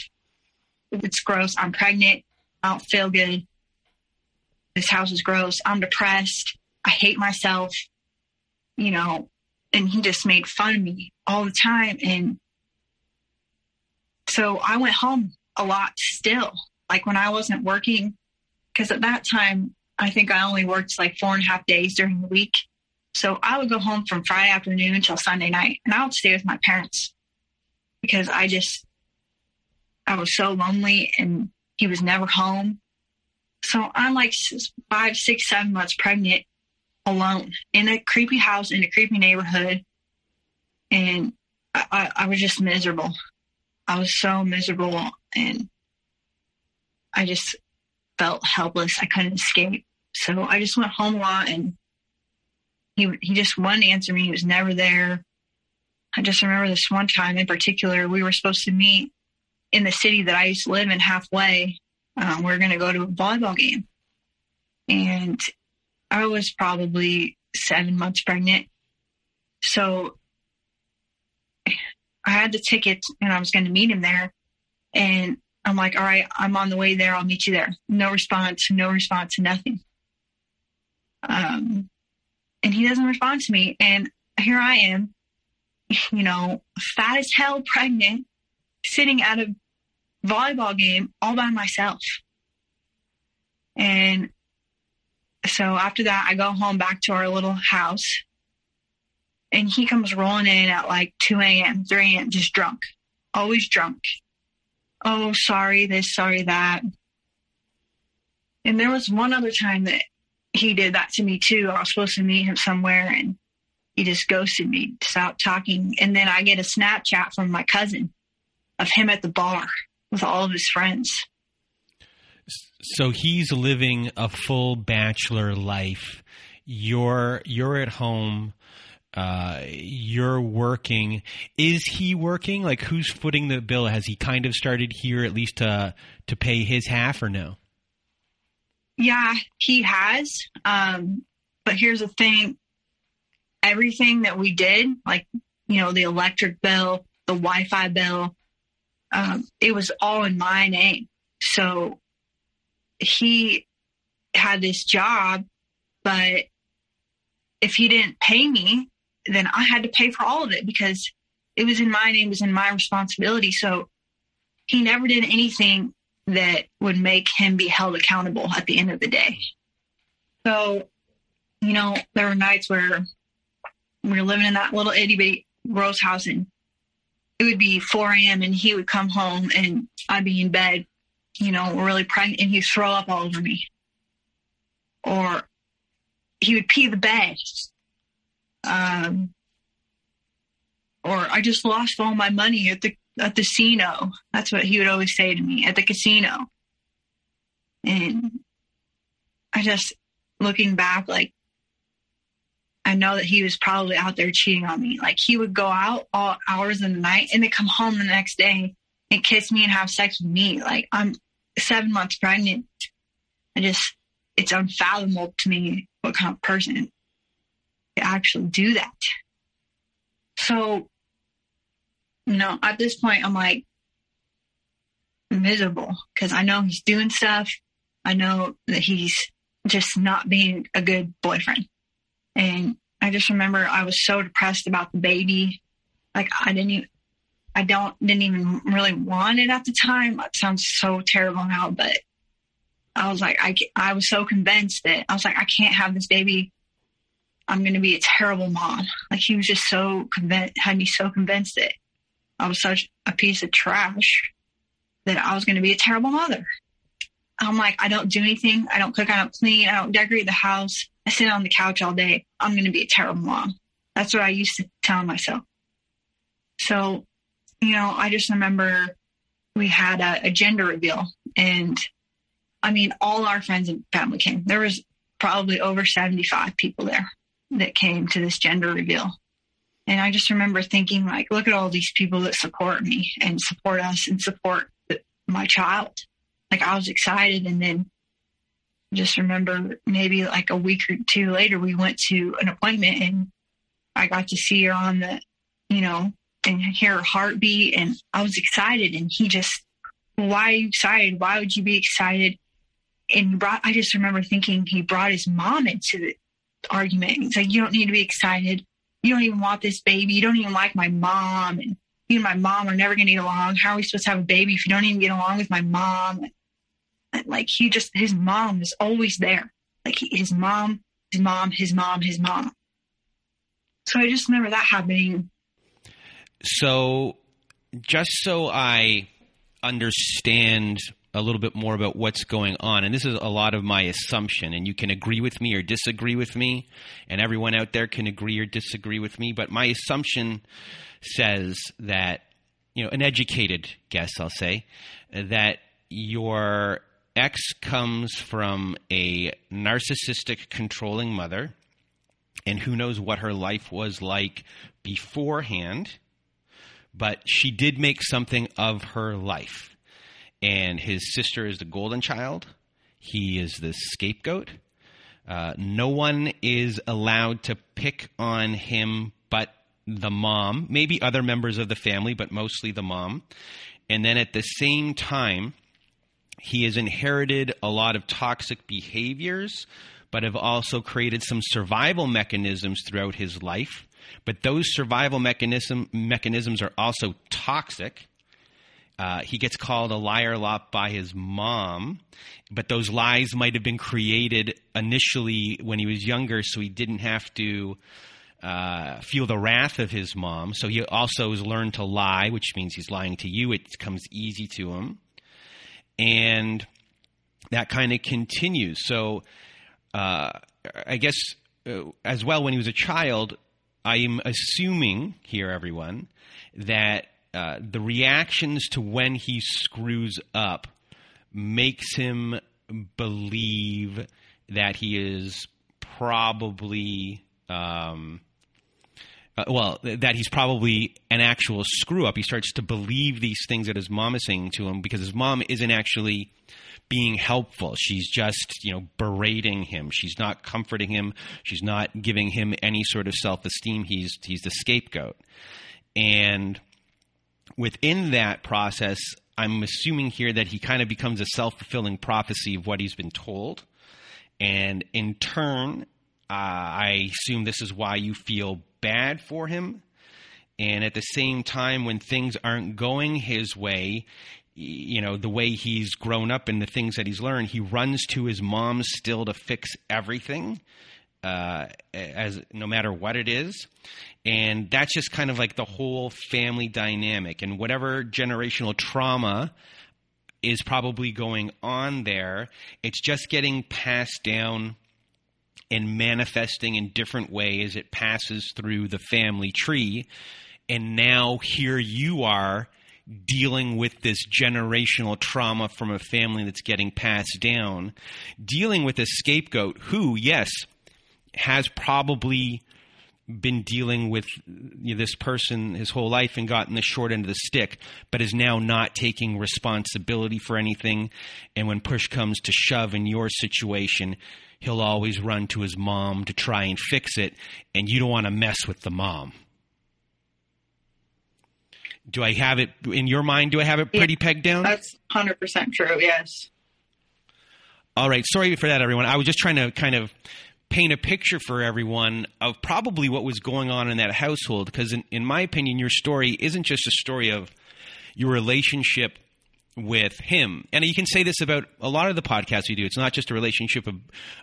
Speaker 2: it's gross. I'm pregnant. I don't feel good. This house is gross. I'm depressed. I hate myself. You know, and he just made fun of me all the time. And so I went home a lot still, like when I wasn't working, because at that time, I think I only worked like four and a half days during the week. So I would go home from Friday afternoon until Sunday night, and I would stay with my parents because I just, I was so lonely and he was never home. So I'm like five, six, seven months pregnant alone in a creepy house in a creepy neighborhood. And I, I, I was just miserable. I was so miserable and I just felt helpless. I couldn't escape. So I just went home a lot and he, he just wouldn't answer me. He was never there. I just remember this one time in particular, we were supposed to meet in the city that I used to live in halfway. Um, we are going to go to a volleyball game. And I was probably seven months pregnant. So I had the ticket and I was going to meet him there. And I'm like, all right, I'm on the way there. I'll meet you there. No response, no response, nothing. Um, and he doesn't respond to me. And here I am, you know, fat as hell, pregnant, sitting at a volleyball game all by myself. And so after that, I go home back to our little house and he comes rolling in at like 2 a.m., 3 a.m., just drunk, always drunk. Oh, sorry, this, sorry, that. And there was one other time that he did that to me too. I was supposed to meet him somewhere and he just ghosted me, stopped talking. And then I get a Snapchat from my cousin of him at the bar with all of his friends.
Speaker 1: So he's living a full bachelor life. You're you're at home. Uh, you're working. Is he working? Like, who's footing the bill? Has he kind of started here at least to to pay his half, or no?
Speaker 2: Yeah, he has. Um, but here's the thing: everything that we did, like you know, the electric bill, the Wi-Fi bill, um, it was all in my name. So he had this job, but if he didn't pay me, then I had to pay for all of it because it was in my name, it was in my responsibility. So he never did anything that would make him be held accountable at the end of the day. So, you know, there were nights where we were living in that little itty bitty gross house and it would be 4 a.m. and he would come home and I'd be in bed you know, really pregnant and he'd throw up all over me. Or he would pee the bed. Um, or I just lost all my money at the at the casino. That's what he would always say to me at the casino. And I just looking back, like I know that he was probably out there cheating on me. Like he would go out all hours of the night and then come home the next day and kiss me and have sex with me. Like I'm seven months pregnant. I just it's unfathomable to me what kind of person actually do that. So, you know, at this point, I'm like miserable because I know he's doing stuff. I know that he's just not being a good boyfriend. And I just remember I was so depressed about the baby. Like I didn't even, I don't, didn't even really want it at the time. That sounds so terrible now, but I was like, I, I was so convinced that I was like, I can't have this baby I'm going to be a terrible mom. Like he was just so convinced, had me so convinced that I was such a piece of trash that I was going to be a terrible mother. I'm like, I don't do anything. I don't cook. I don't clean. I don't decorate the house. I sit on the couch all day. I'm going to be a terrible mom. That's what I used to tell myself. So, you know, I just remember we had a, a gender reveal and I mean, all our friends and family came. There was probably over 75 people there that came to this gender reveal. And I just remember thinking, like, look at all these people that support me and support us and support my child. Like, I was excited. And then just remember maybe like a week or two later, we went to an appointment and I got to see her on the, you know, and hear her heartbeat. And I was excited. And he just, why are you excited? Why would you be excited? And he brought, I just remember thinking he brought his mom into the, argument. It's like, you don't need to be excited. You don't even want this baby. You don't even like my mom. And you and my mom are never going to get along. How are we supposed to have a baby if you don't even get along with my mom? And like he just, his mom is always there. Like his mom, his mom, his mom, his mom. So I just remember that happening.
Speaker 1: So just so I understand a little bit more about what's going on. And this is a lot of my assumption, and you can agree with me or disagree with me, and everyone out there can agree or disagree with me. But my assumption says that, you know, an educated guess, I'll say, that your ex comes from a narcissistic, controlling mother, and who knows what her life was like beforehand, but she did make something of her life and his sister is the golden child. He is the scapegoat. Uh, no one is allowed to pick on him but the mom, maybe other members of the family, but mostly the mom. And then at the same time, he has inherited a lot of toxic behaviors, but have also created some survival mechanisms throughout his life. But those survival mechanism, mechanisms are also toxic uh, he gets called a liar lot by his mom, but those lies might have been created initially when he was younger, so he didn't have to uh, feel the wrath of his mom. So he also has learned to lie, which means he's lying to you. It comes easy to him. And that kind of continues. So uh, I guess uh, as well, when he was a child, I am assuming here, everyone, that uh, the reactions to when he screws up makes him believe that he is probably um, uh, well that he's probably an actual screw up. He starts to believe these things that his mom is saying to him because his mom isn't actually being helpful. She's just you know berating him. She's not comforting him. She's not giving him any sort of self-esteem. He's he's the scapegoat. And within that process, I'm assuming here that he kind of becomes a self fulfilling prophecy of what he's been told. And in turn, uh, I assume this is why you feel bad for him. And at the same time, when things aren't going his way, you know, the way he's grown up and the things that he's learned, he runs to his mom still to fix everything, uh, as no matter what it is. And that's just kind of like the whole family dynamic. And whatever generational trauma is probably going on there, it's just getting passed down and manifesting in different ways. It passes through the family tree. and now here you are dealing with this generational trauma from a family that's getting passed down, dealing with a scapegoat who, yes, has probably been dealing with you know, this person his whole life and gotten the short end of the stick, but is now not taking responsibility for anything. And when push comes to shove in your situation, he'll always run to his mom to try and fix it, and you don't want to mess with the mom. Do I have it in your mind? Do I have it pretty yeah, pegged down?
Speaker 2: That's 100% true, yes.
Speaker 1: All right. Sorry for that, everyone. I was just trying to kind of paint a picture for everyone of probably what was going on in that household. Because, in, in my opinion, your story isn't just a story of your relationship with him. And you can say this about a lot of the podcasts you do. It's not just a relationship of,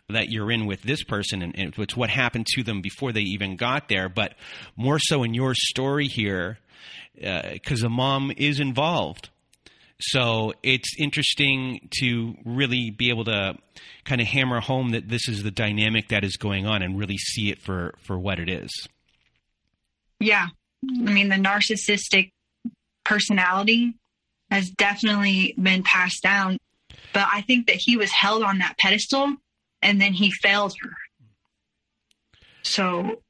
Speaker 1: that you're in with this person and, and, it's what happened to them before they even got there, but more so in your story here, because uh, the mom is involved. So it's interesting to really be able to kind of hammer home that this is the dynamic that is going on and really see it for, for what it is.
Speaker 2: Yeah. I mean, the narcissistic personality has definitely been passed down. But I think that he was held on that pedestal and then he failed her. So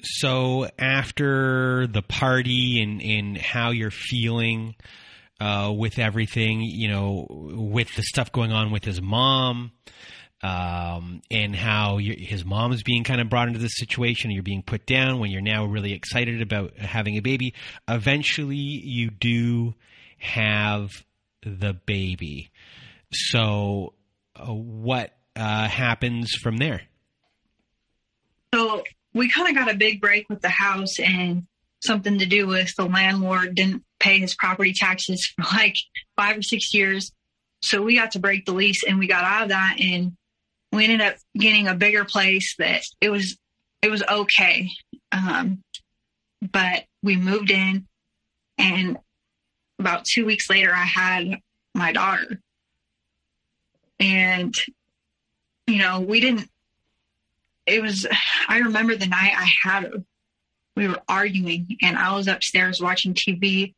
Speaker 1: so after the party and, and how you're feeling uh, with everything, you know, with the stuff going on with his mom, um, and how his mom is being kind of brought into this situation, you're being put down when you're now really excited about having a baby. Eventually, you do have the baby. So, uh, what uh, happens from there?
Speaker 2: So, we kind of got a big break with the house and something to do with the landlord didn't pay his property taxes for like five or six years. So we got to break the lease and we got out of that and we ended up getting a bigger place that it was it was okay. Um, but we moved in and about two weeks later I had my daughter. And you know, we didn't it was, I remember the night I had her. We were arguing and I was upstairs watching TV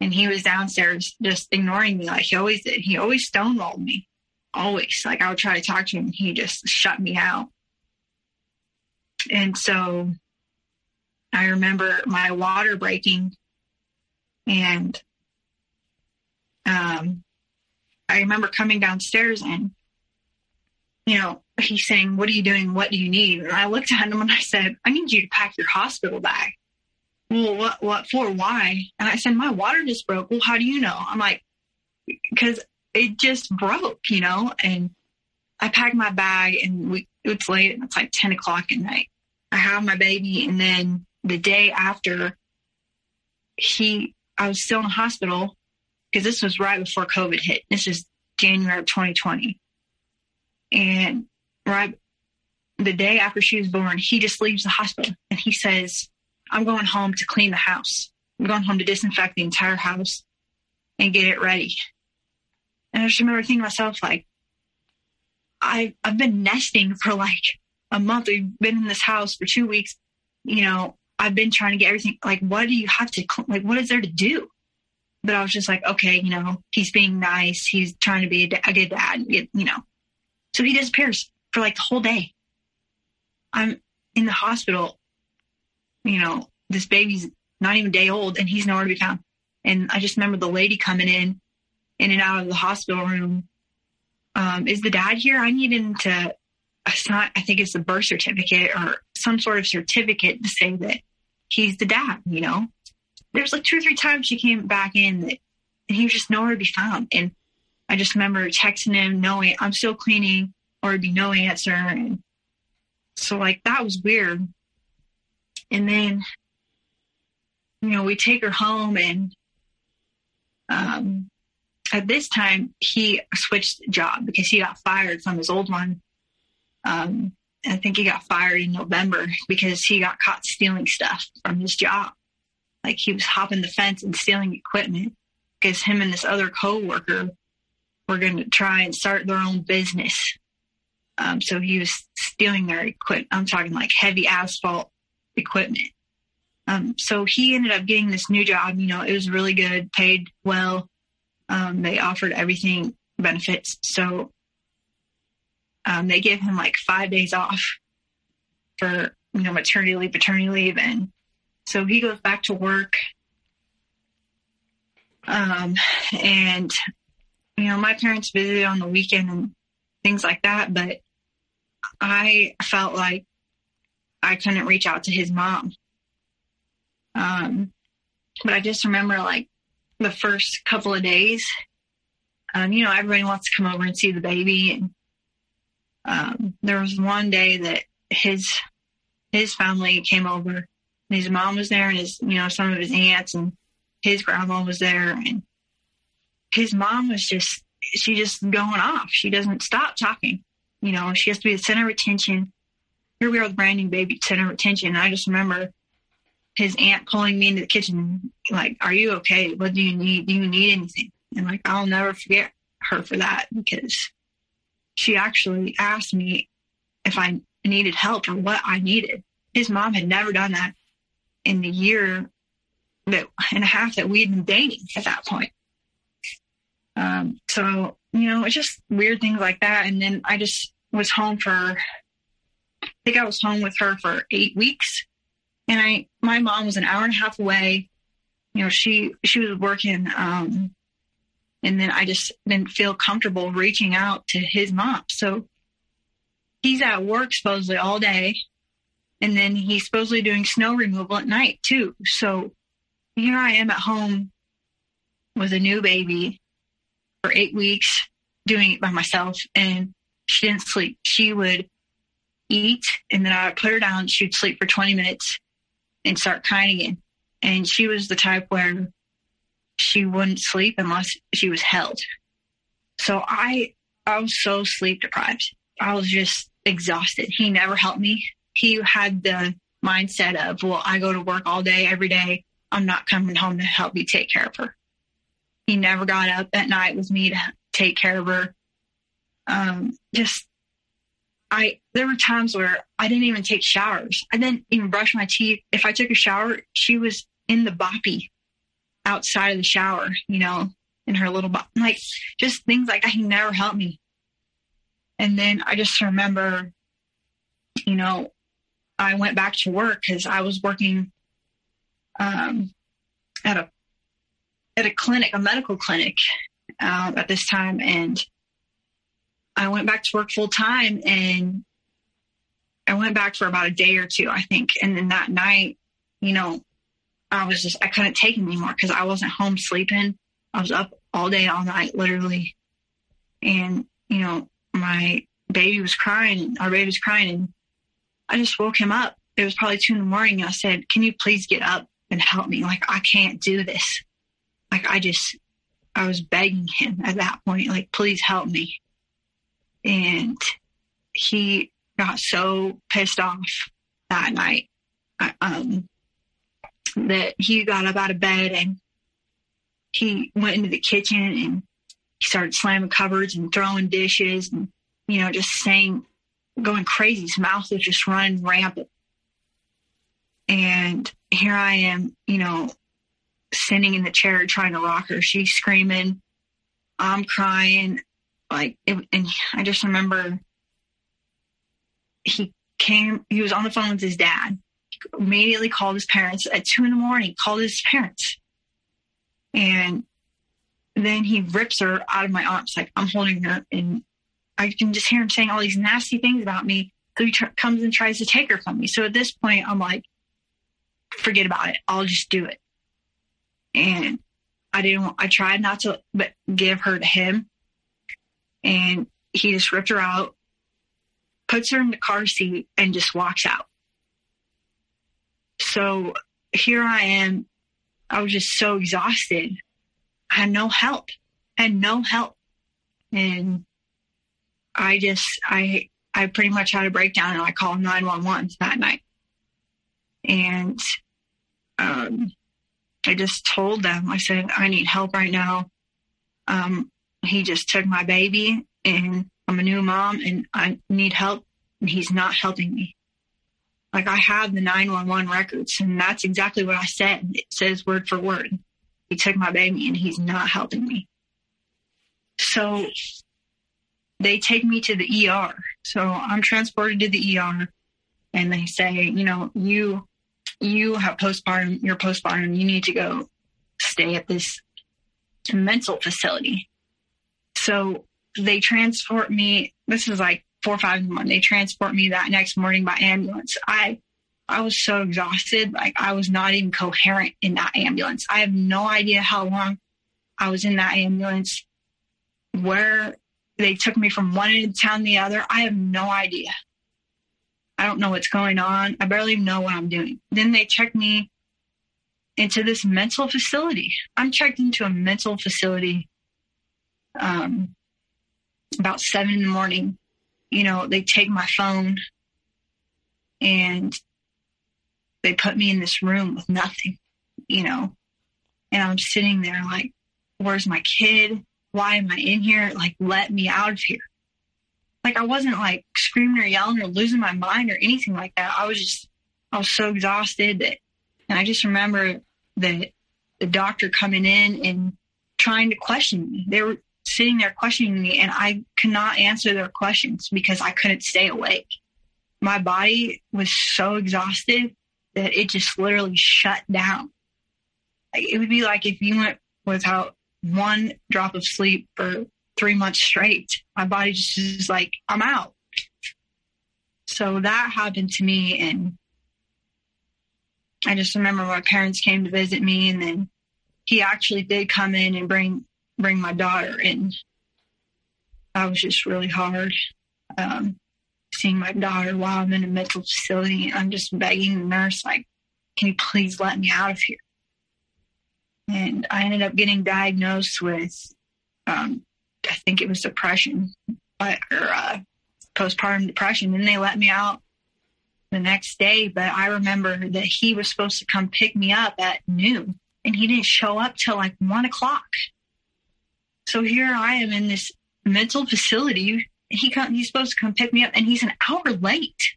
Speaker 2: and he was downstairs just ignoring me like he always did. He always stonewalled me. Always. Like I would try to talk to him. and He just shut me out. And so I remember my water breaking and um, I remember coming downstairs and you know, he's saying, What are you doing? What do you need? And I looked at him and I said, I need you to pack your hospital bag. Well, what, what for? Why? And I said, My water just broke. Well, how do you know? I'm like, Because it just broke, you know? And I packed my bag and we, it's late and it's like 10 o'clock at night. I have my baby. And then the day after, he, I was still in the hospital because this was right before COVID hit. This is January of 2020. And right the day after she was born, he just leaves the hospital and he says, I'm going home to clean the house. I'm going home to disinfect the entire house and get it ready. And I just remember thinking to myself, like, I, I've been nesting for like a month. We've been in this house for two weeks. You know, I've been trying to get everything. Like, what do you have to, like, what is there to do? But I was just like, okay, you know, he's being nice. He's trying to be a, a good dad, you know. So he disappears for like the whole day. I'm in the hospital, you know, this baby's not even a day old and he's nowhere to be found. And I just remember the lady coming in, in and out of the hospital room. Um, is the dad here? I need him to sign, I think it's a birth certificate or some sort of certificate to say that he's the dad, you know? There's like two or three times she came back in that, and he was just nowhere to be found. And I just remember texting him, knowing I'm still cleaning, or it'd be no answer. And so, like, that was weird. And then, you know, we take her home, and um, at this time, he switched job because he got fired from his old one. Um, I think he got fired in November because he got caught stealing stuff from his job. Like he was hopping the fence and stealing equipment because him and this other coworker were going to try and start their own business. Um, so he was stealing their equipment. I'm talking like heavy asphalt equipment. Um, so he ended up getting this new job. You know, it was really good, paid well. Um, they offered everything benefits. So um, they gave him like five days off for you know maternity leave, paternity leave, and so he goes back to work. Um, and you know, my parents visited on the weekend and things like that, but I felt like I couldn't reach out to his mom. Um, but I just remember like the first couple of days, um, you know, everybody wants to come over and see the baby. And um, there was one day that his his family came over, and his mom was there, and his you know some of his aunts and his grandma was there, and his mom was just she just going off. She doesn't stop talking. You know, she has to be the center of attention. Here we are with new baby center attention. And I just remember his aunt calling me into the kitchen, like, "Are you okay? What do you need? Do you need anything?" And like, I'll never forget her for that because she actually asked me if I needed help or what I needed. His mom had never done that in the year that and a half that we had been dating at that point. Um, so, you know, it's just weird things like that. And then I just was home for, think I was home with her for eight weeks. And I, my mom was an hour and a half away. You know, she, she was working, um, and then I just didn't feel comfortable reaching out to his mom. So he's at work supposedly all day. And then he's supposedly doing snow removal at night too. So here I am at home with a new baby for eight weeks doing it by myself and she didn't sleep. She would eat and then I would put her down. She would sleep for 20 minutes and start crying again. And she was the type where she wouldn't sleep unless she was held. So I, I was so sleep deprived. I was just exhausted. He never helped me. He had the mindset of, well, I go to work all day, every day. I'm not coming home to help you take care of her. He never got up at night with me to take care of her. Um, just, I, there were times where I didn't even take showers. I didn't even brush my teeth. If I took a shower, she was in the boppy outside of the shower, you know, in her little, bo- like just things like that. He never helped me. And then I just remember, you know, I went back to work because I was working um, at a at a clinic, a medical clinic, uh, at this time, and I went back to work full time, and I went back for about a day or two, I think, and then that night, you know, I was just I couldn't take it anymore because I wasn't home sleeping. I was up all day, all night, literally, and you know, my baby was crying, our baby was crying, and I just woke him up. It was probably two in the morning. I said, Can you please get up and help me? Like, I can't do this. Like, I just, I was begging him at that point, like, please help me. And he got so pissed off that night um, that he got up out of bed and he went into the kitchen and he started slamming cupboards and throwing dishes and, you know, just saying, going crazy. His mouth was just running rampant. And here I am, you know, sitting in the chair trying to rock her. She's screaming. I'm crying. Like, it, and I just remember he came, he was on the phone with his dad. Immediately called his parents at two in the morning, called his parents. And then he rips her out of my arms, like I'm holding her, and I can just hear him saying all these nasty things about me. So he comes and tries to take her from me. So at this point, I'm like, forget about it. I'll just do it. And I didn't. Want, I tried not to, but give her to him, and he just ripped her out, puts her in the car seat, and just walks out. So here I am. I was just so exhausted. I had no help. Had no help. And I just I I pretty much had a breakdown and I called 911 that night. And um, I just told them, I said, I need help right now. Um, he just took my baby and I'm a new mom and I need help and he's not helping me. Like I have the 911 records and that's exactly what I said. It says word for word. He took my baby and he's not helping me. So they take me to the ER. So I'm transported to the ER and they say, you know, you you have postpartum, you're postpartum, you need to go stay at this mental facility. So they transport me. This is like four or five in the morning. They transport me that next morning by ambulance. I I was so exhausted, like I was not even coherent in that ambulance. I have no idea how long I was in that ambulance, where they took me from one end of town to the other. I have no idea. I don't know what's going on. I barely know what I'm doing. Then they check me into this mental facility. I'm checked into a mental facility um, about seven in the morning. You know, they take my phone and they put me in this room with nothing, you know, and I'm sitting there like, where's my kid? Why am I in here? Like, let me out of here. Like, I wasn't like screaming or yelling or losing my mind or anything like that. I was just, I was so exhausted that, and I just remember that the doctor coming in and trying to question me. They were sitting there questioning me, and I could not answer their questions because I couldn't stay awake. My body was so exhausted that it just literally shut down. It would be like if you went without one drop of sleep for three months straight. My body just is like, I'm out. So that happened to me. And I just remember my parents came to visit me and then he actually did come in and bring, bring my daughter in. I was just really hard. Um, seeing my daughter while I'm in a mental facility. I'm just begging the nurse, like, can you please let me out of here? And I ended up getting diagnosed with, um, I think it was depression or uh, postpartum depression. And they let me out the next day. But I remember that he was supposed to come pick me up at noon and he didn't show up till like one o'clock. So here I am in this mental facility he come, he's supposed to come pick me up and he's an hour late.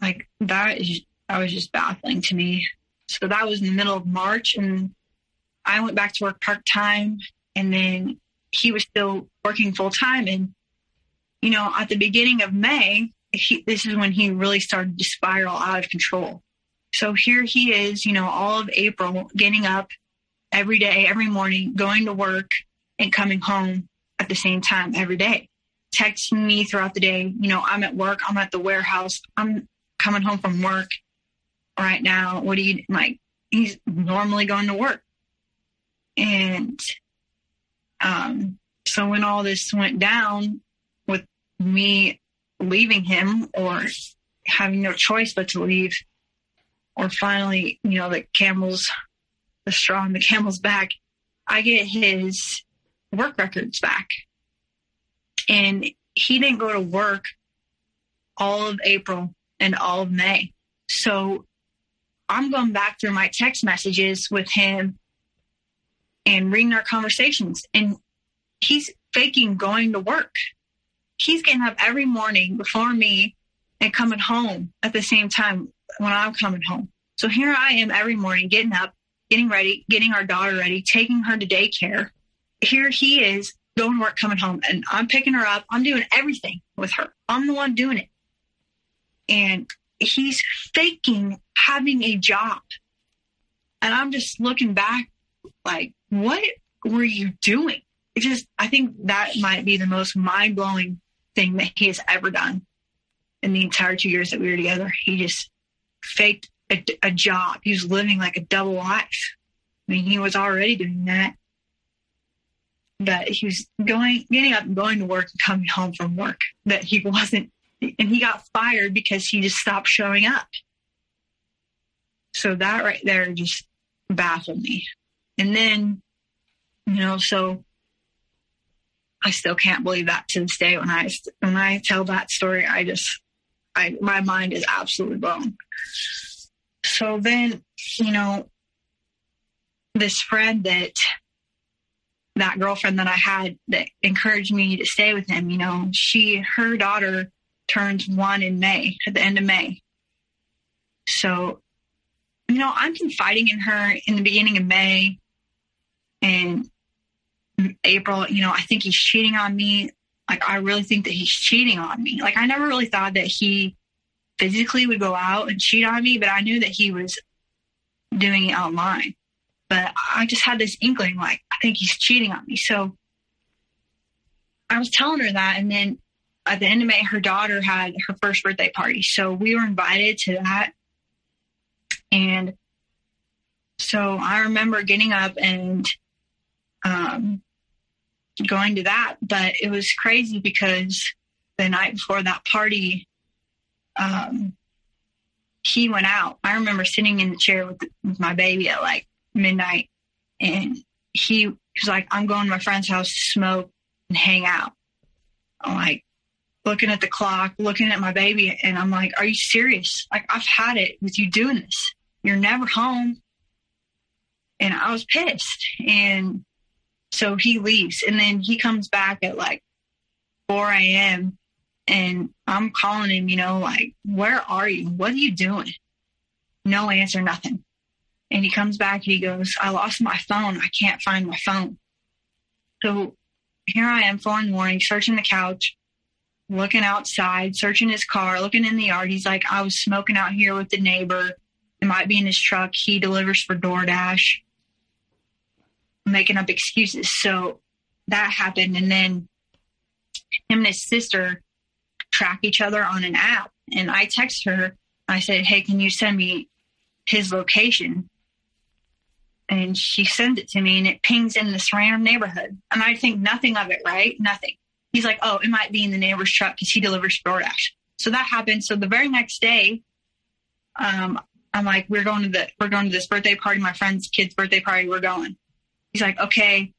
Speaker 2: Like that is that was just baffling to me. So that was in the middle of March and I went back to work part time and then he was still working full time and you know at the beginning of May he, this is when he really started to spiral out of control. So here he is, you know, all of April getting up every day, every morning, going to work and coming home at the same time every day texting me throughout the day. You know, I'm at work, I'm at the warehouse, I'm coming home from work right now. What do you like? He's normally going to work. And um, so when all this went down with me leaving him or having no choice but to leave, or finally, you know, the camel's the straw on the camel's back, I get his work records back and he didn't go to work all of April and all of May. So I'm going back through my text messages with him and reading our conversations. And he's faking going to work. He's getting up every morning before me and coming home at the same time when I'm coming home. So here I am every morning getting up, getting ready, getting our daughter ready, taking her to daycare. Here he is going to work, coming home, and I'm picking her up. I'm doing everything with her. I'm the one doing it. And he's faking having a job. And I'm just looking back like, what were you doing? It just, I think that might be the most mind blowing thing that he has ever done in the entire two years that we were together. He just faked a, a job. He was living like a double life. I mean, he was already doing that that he was going, getting up and going to work and coming home from work, that he wasn't, and he got fired because he just stopped showing up. So that right there just baffled me. And then, you know, so I still can't believe that to this day when I, when I tell that story, I just, I, my mind is absolutely blown. So then, you know, this friend that that girlfriend that I had that encouraged me to stay with him, you know, she, her daughter turns one in May, at the end of May. So, you know, I'm confiding in her in the beginning of May and April, you know, I think he's cheating on me. Like, I really think that he's cheating on me. Like, I never really thought that he physically would go out and cheat on me, but I knew that he was doing it online. But I just had this inkling, like, I think he's cheating on me. So I was telling her that. And then at the end of May, her daughter had her first birthday party. So we were invited to that. And so I remember getting up and um, going to that. But it was crazy because the night before that party, um, he went out. I remember sitting in the chair with, with my baby at like midnight, and he was like, "I'm going to my friend's house to smoke and hang out." I'm like looking at the clock, looking at my baby, and I'm like, "Are you serious? Like I've had it with you doing this. You're never home." And I was pissed, and so he leaves, and then he comes back at like 4 a.m. And I'm calling him, you know, like, where are you? What are you doing? No answer, nothing. And he comes back and he goes, I lost my phone. I can't find my phone. So here I am, the morning, searching the couch, looking outside, searching his car, looking in the yard. He's like, I was smoking out here with the neighbor. It might be in his truck. He delivers for DoorDash, making up excuses. So that happened. And then him and his sister track each other on an app. And I text her, I said, Hey, can you send me his location? And she sends it to me and it pings in this random neighborhood. And I think nothing of it, right? Nothing. He's like, Oh, it might be in the neighbor's truck because he delivers DoorDash. So that happened. So the very next day, um, I'm like, we're going to the, we're going to this birthday party, my friend's kid's birthday party. We're going. He's like, okay,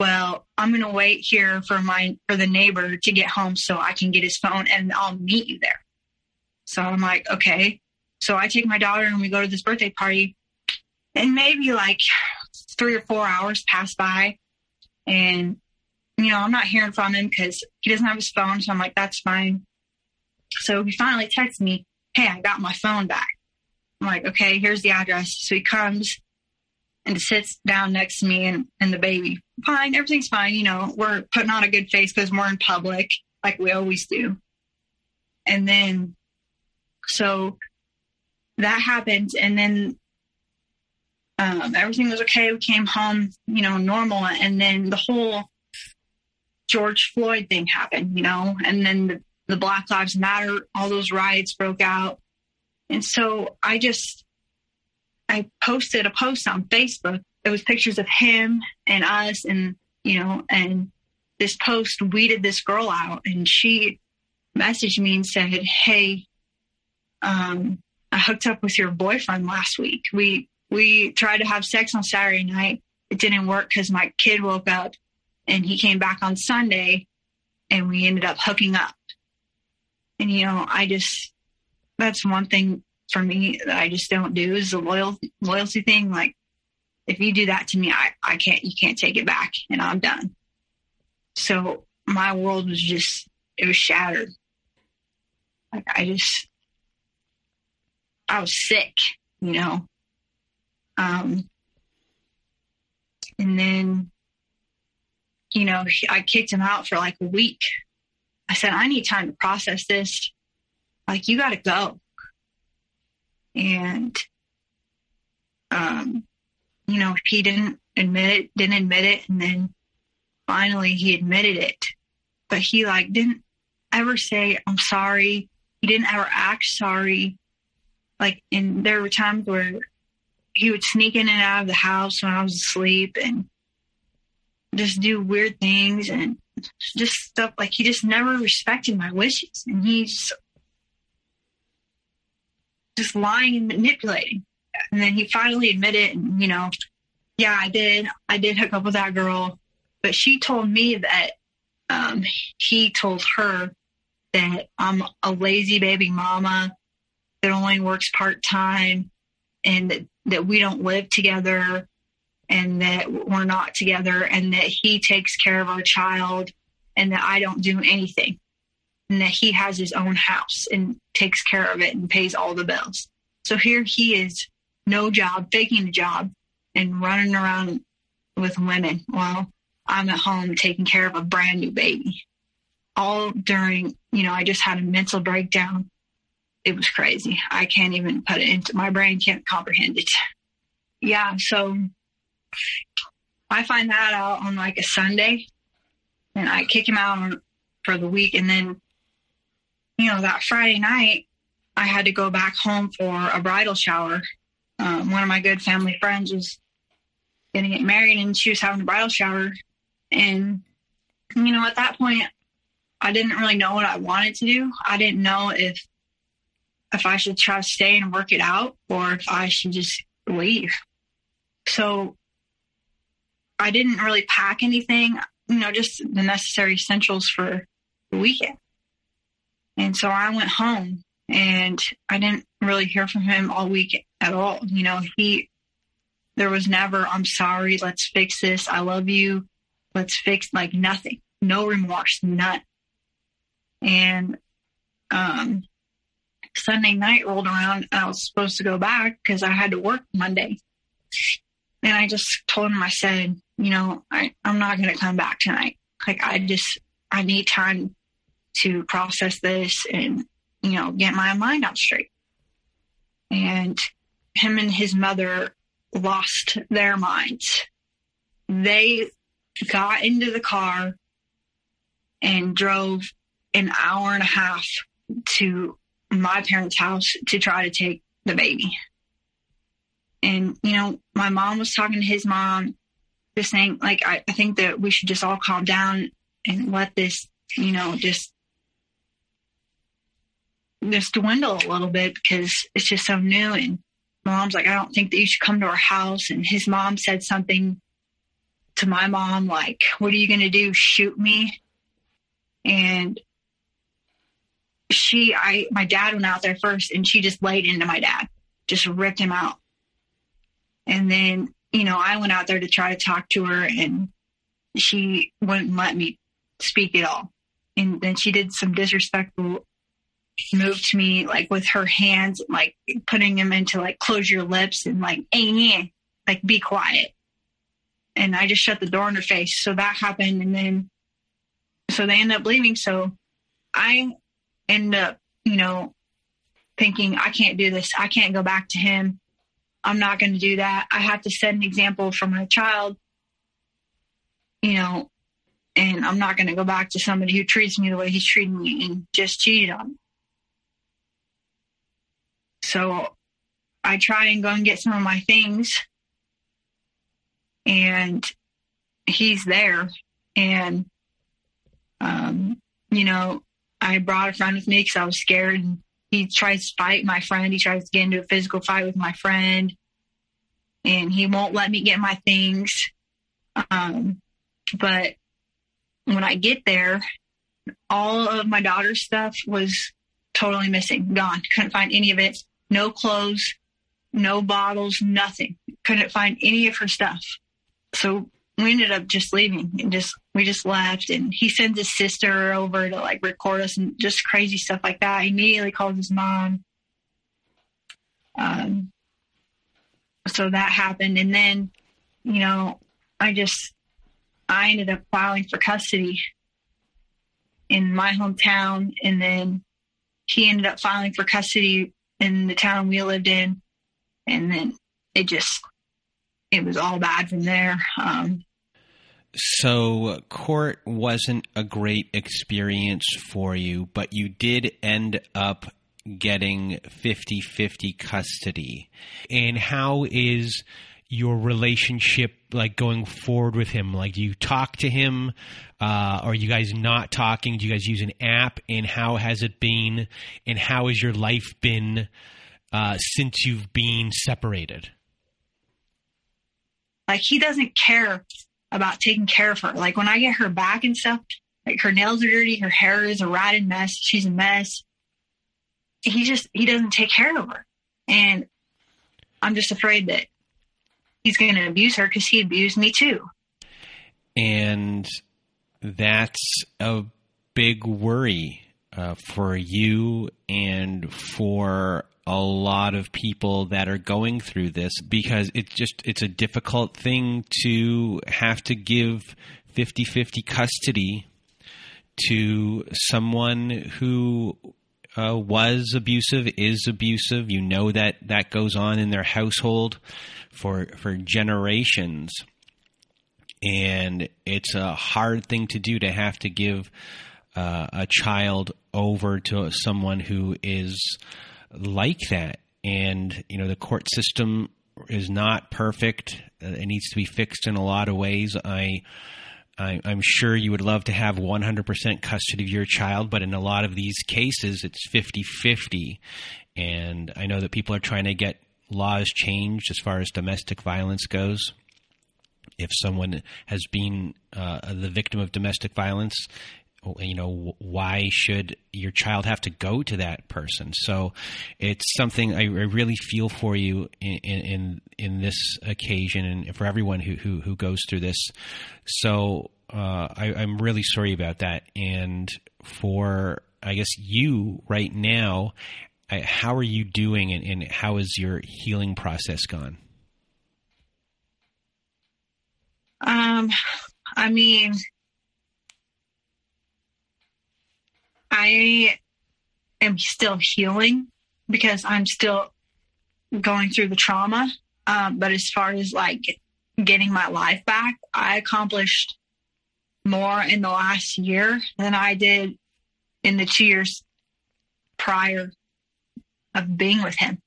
Speaker 2: well, I'm going to wait here for my, for the neighbor to get home so I can get his phone and I'll meet you there. So I'm like, okay. So I take my daughter and we go to this birthday party and maybe like three or four hours pass by and, you know, I'm not hearing from him because he doesn't have his phone. So I'm like, that's fine. So he finally texts me, Hey, I got my phone back. I'm like, okay, here's the address. So he comes and sits down next to me and, and the baby. Fine, everything's fine. You know, we're putting on a good face because we're in public, like we always do. And then, so that happens And then um, everything was okay. We came home, you know, normal. And then the whole George Floyd thing happened, you know, and then the, the Black Lives Matter, all those riots broke out. And so I just, I posted a post on Facebook. It was pictures of him and us, and you know, and this post weeded this girl out, and she messaged me and said, "Hey, um, I hooked up with your boyfriend last week. We we tried to have sex on Saturday night. It didn't work because my kid woke up, and he came back on Sunday, and we ended up hooking up. And you know, I just that's one thing for me that I just don't do is the loyal loyalty thing. Like if you do that to me, I, I can't you can't take it back and I'm done. So my world was just it was shattered. Like I just I was sick, you know. Um and then you know, I kicked him out for like a week. I said, I need time to process this. Like, you got to go and um, you know he didn't admit it didn't admit it and then finally he admitted it but he like didn't ever say i'm sorry he didn't ever act sorry like and there were times where he would sneak in and out of the house when i was asleep and just do weird things and just stuff like he just never respected my wishes and he's just lying and manipulating. And then he finally admitted, and, you know, yeah, I did. I did hook up with that girl. But she told me that um, he told her that I'm a lazy baby mama that only works part time and that, we don't live together and that we're not together and that he takes care of our child and that I don't do anything and that he has his own house and takes care of it and pays all the bills. So here he is, no job, faking a job, and running around with women while I'm at home taking care of a brand new baby. All during, you know, I just had a mental breakdown. It was crazy. I can't even put it into my brain can't comprehend it. Yeah, so I find that out on like a Sunday and I kick him out for the week and then you know, that Friday night I had to go back home for a bridal shower. Um, one of my good family friends was going to get married and she was having a bridal shower. And, you know, at that point, I didn't really know what I wanted to do. I didn't know if, if I should try to stay and work it out or if I should just leave. So I didn't really pack anything, you know, just the necessary essentials for the weekend. And so I went home and I didn't really hear from him all week at all. You know, he, there was never, I'm sorry, let's fix this. I love you. Let's fix like nothing, no remorse, none. And, um, Sunday night rolled around I was supposed to go back because I had to work Monday. And I just told him, I said, you know, I, I'm not going to come back tonight. Like, I just, I need time to process this and, you know, get my mind out straight. And him and his mother lost their minds. They got into the car and drove an hour and a half to my parents' house to try to take the baby. And, you know, my mom was talking to his mom, just saying, like, I, I think that we should just all calm down and let this, you know, just just dwindle a little bit because it's just so new. And mom's like, I don't think that you should come to our house. And his mom said something to my mom, like, what are you going to do? Shoot me? And she, I, my dad went out there first and she just laid into my dad, just ripped him out. And then, you know, I went out there to try to talk to her and she wouldn't let me speak at all. And then she did some disrespectful move to me like with her hands, like putting them into like close your lips and like, hey, like be quiet. And I just shut the door in her face. So that happened. And then, so they end up leaving. So I end up, you know, thinking, I can't do this. I can't go back to him. I'm not going to do that. I have to set an example for my child, you know, and I'm not going to go back to somebody who treats me the way he's treating me and just cheated on me. So I try and go and get some of my things and he's there and um, you know i brought a friend with me because i was scared he tries to fight my friend he tries to get into a physical fight with my friend and he won't let me get my things um, but when i get there all of my daughter's stuff was totally missing gone couldn't find any of it no clothes, no bottles, nothing. Couldn't find any of her stuff. So we ended up just leaving and just we just left and he sends his sister over to like record us and just crazy stuff like that. He immediately calls his mom. Um so that happened and then, you know, I just I ended up filing for custody in my hometown and then he ended up filing for custody in the town we lived in. And then it just, it was all bad from there. Um,
Speaker 1: so court wasn't a great experience for you, but you did end up getting 50-50 custody. And how is your relationship like going forward with him? Like, do you talk to him? Uh, are you guys not talking? Do you guys use an app? And how has it been? And how has your life been uh, since you've been separated?
Speaker 2: Like, he doesn't care about taking care of her. Like, when I get her back and stuff, like her nails are dirty, her hair is a rotted mess, she's a mess. He just, he doesn't take care of her. And I'm just afraid that he's going to abuse her because he abused me too.
Speaker 1: And that's a big worry uh, for you and for a lot of people that are going through this because it's just it's a difficult thing to have to give 50-50 custody to someone who uh, was abusive, is abusive. You know that that goes on in their household for for generations, and it's a hard thing to do to have to give uh, a child over to someone who is like that. And you know the court system is not perfect. It needs to be fixed in a lot of ways. I I, am sure you would love to have 100% custody of your child, but in a lot of these cases, it's 50 50. And I know that people are trying to get laws changed as far as domestic violence goes. If someone has been uh, the victim of domestic violence, you know why should your child have to go to that person? So it's something i, really feel for you in, in in this occasion and for everyone who who, who goes through this. So uh, I, i'm really sorry about that. And for i guess you right now how are you doing and, and how is your healing process gone?
Speaker 2: Um i mean I am still healing because I'm still going through the trauma. Um, but as far as like getting my life back, I accomplished more in the last year than I did in the two years prior of being with him.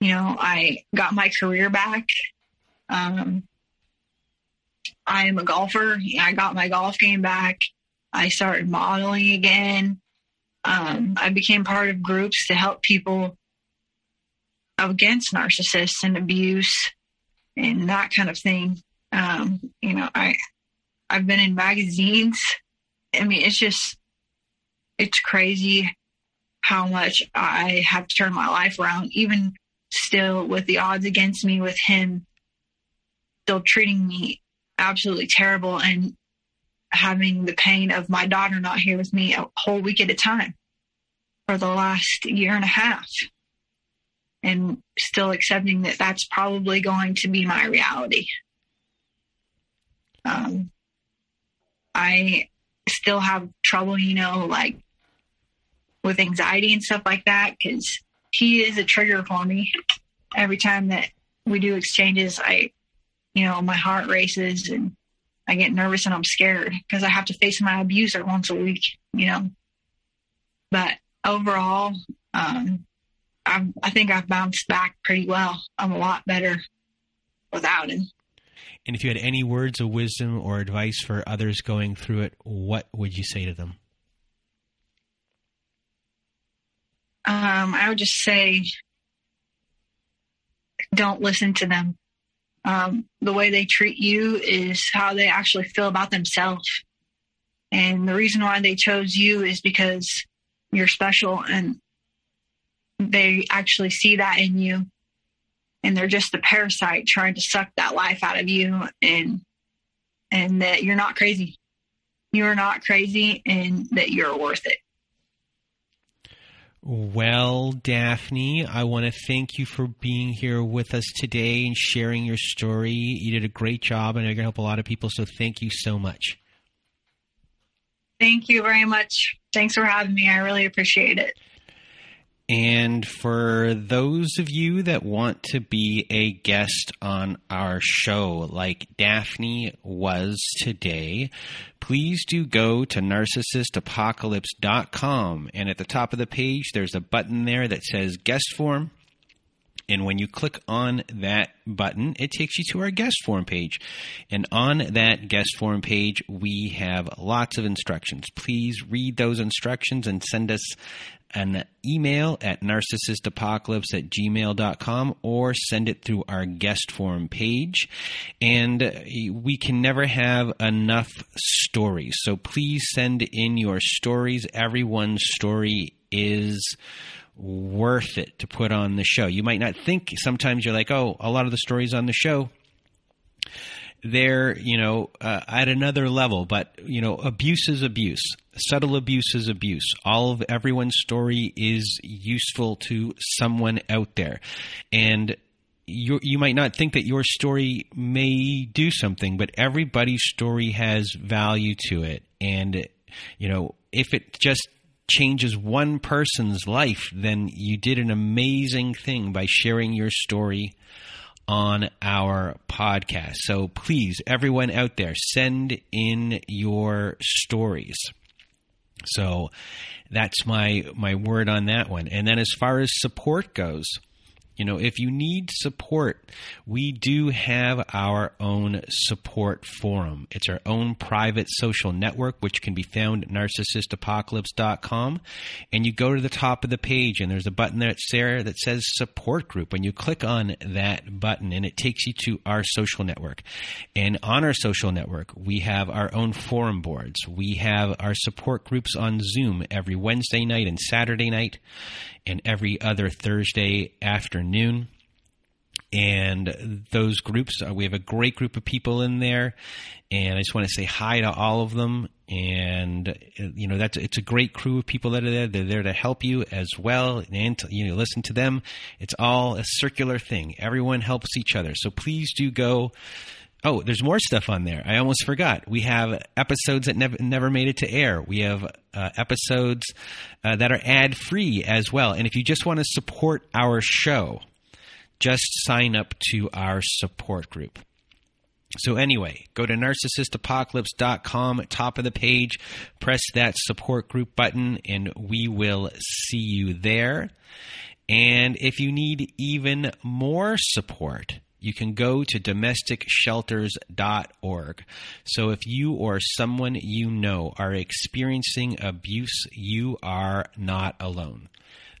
Speaker 2: You know, I got my career back. Um, I am a golfer. I got my golf game back. I started modeling again. Um, I became part of groups to help people against narcissists and abuse and that kind of thing. Um, you know, I I've been in magazines. I mean, it's just it's crazy how much I have turned my life around, even still with the odds against me, with him still treating me absolutely terrible and having the pain of my daughter not here with me a whole week at a time for the last year and a half and still accepting that that's probably going to be my reality. Um, I still have trouble, you know, like with anxiety and stuff like that because he is a trigger for me. Every time that we do exchanges, I, you know, my heart races and I get nervous and I'm scared because I have to face my abuser once a week, you know. But overall, um, i I think I've bounced back pretty well. I'm a lot better without him.
Speaker 1: And if you had any words of wisdom or advice for others going through it, what would you say to them?
Speaker 2: Um, I would just say, don't listen to them um, the way they treat you is how they actually feel about themselves. And the reason why they chose you is because you're special and they actually see that in you. And they're just a parasite trying to suck that life out of you and and that you're not crazy. You're not crazy and that you're worth it.
Speaker 1: Well, Daphne, I want to thank you for being here with us today and sharing your story. You did a great job, and you're going to help a lot of people. So, thank you so much.
Speaker 2: Thank you very much. Thanks for having me. I really appreciate it.
Speaker 1: And for those of you that want to be a guest on our show, like Daphne was today, please do go to narcissistapocalypse.com. And at the top of the page, there's a button there that says guest form. And when you click on that button, it takes you to our guest form page. And on that guest form page, we have lots of instructions. Please read those instructions and send us an email at narcissistapocalypse at gmail.com or send it through our guest form page. And we can never have enough stories. So please send in your stories. Everyone's story is worth it to put on the show. You might not think sometimes you're like, oh, a lot of the stories on the show they're you know uh, at another level but you know abuse is abuse. Subtle abuse is abuse. All of everyone's story is useful to someone out there. And you you might not think that your story may do something but everybody's story has value to it. And you know if it just changes one person's life then you did an amazing thing by sharing your story on our podcast. So please, everyone out there, send in your stories. So that's my my word on that one. And then as far as support goes, you know, if you need support, we do have our own support forum. It's our own private social network, which can be found at narcissistapocalypse.com. And you go to the top of the page, and there's a button there that says support group. And you click on that button, and it takes you to our social network. And on our social network, we have our own forum boards. We have our support groups on Zoom every Wednesday night and Saturday night and every other Thursday afternoon. And those groups, uh, we have a great group of people in there, and I just want to say hi to all of them. And uh, you know, that's it's a great crew of people that are there. They're there to help you as well, and to, you know, listen to them. It's all a circular thing. Everyone helps each other. So please do go Oh, there's more stuff on there. I almost forgot. We have episodes that never never made it to air. We have uh, episodes uh, that are ad free as well. And if you just want to support our show, just sign up to our support group. So anyway, go to narcissistapocalypse.com, top of the page, press that support group button, and we will see you there. And if you need even more support, you can go to domesticshelters.org. So if you or someone you know are experiencing abuse, you are not alone.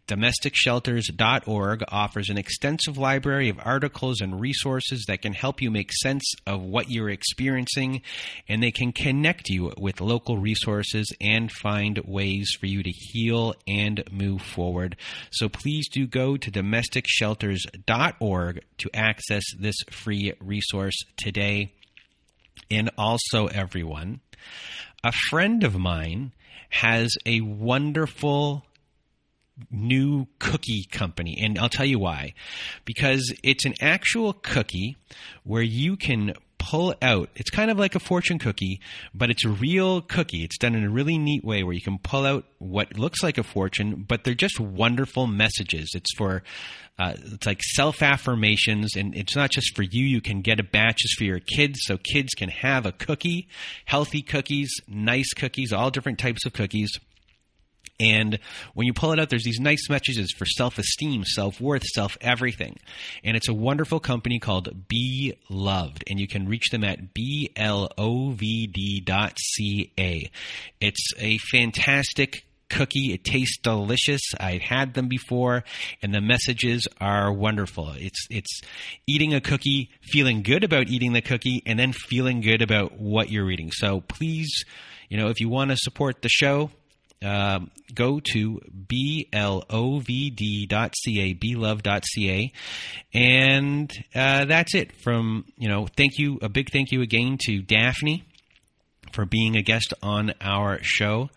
Speaker 1: DomesticShelters.org offers an extensive library of articles and resources that can help you make sense of what you're experiencing, and they can connect you with local resources and find ways for you to heal and move forward. So please do go to DomesticShelters.org to access this free resource today. And also, everyone, a friend of mine has a wonderful new cookie company. And I'll tell you why. Because it's an actual cookie where you can pull out it's kind of like a fortune cookie but it's a real cookie it's done in a really neat way where you can pull out what looks like a fortune but they're just wonderful messages it's for uh, it's like self affirmations and it's not just for you you can get a batches for your kids so kids can have a cookie healthy cookies nice cookies all different types of cookies and when you pull it out, there's these nice messages for self esteem, self worth, self everything. And it's a wonderful company called Be Loved. And you can reach them at blovd.ca. It's a fantastic cookie. It tastes delicious. I've had them before, and the messages are wonderful. It's it's eating a cookie, feeling good about eating the cookie, and then feeling good about what you're eating. So please, you know, if you want to support the show, um, go to blovd.ca, blove.ca, and uh, that's it. From you know, thank you, a big thank you again to Daphne for being a guest on our show,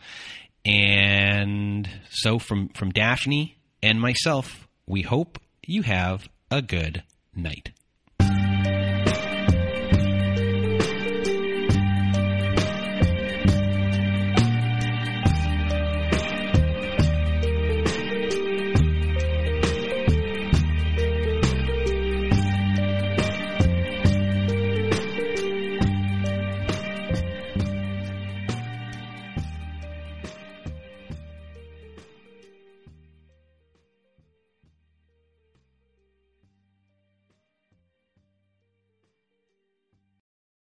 Speaker 1: and so from from Daphne and myself, we hope you have a good night.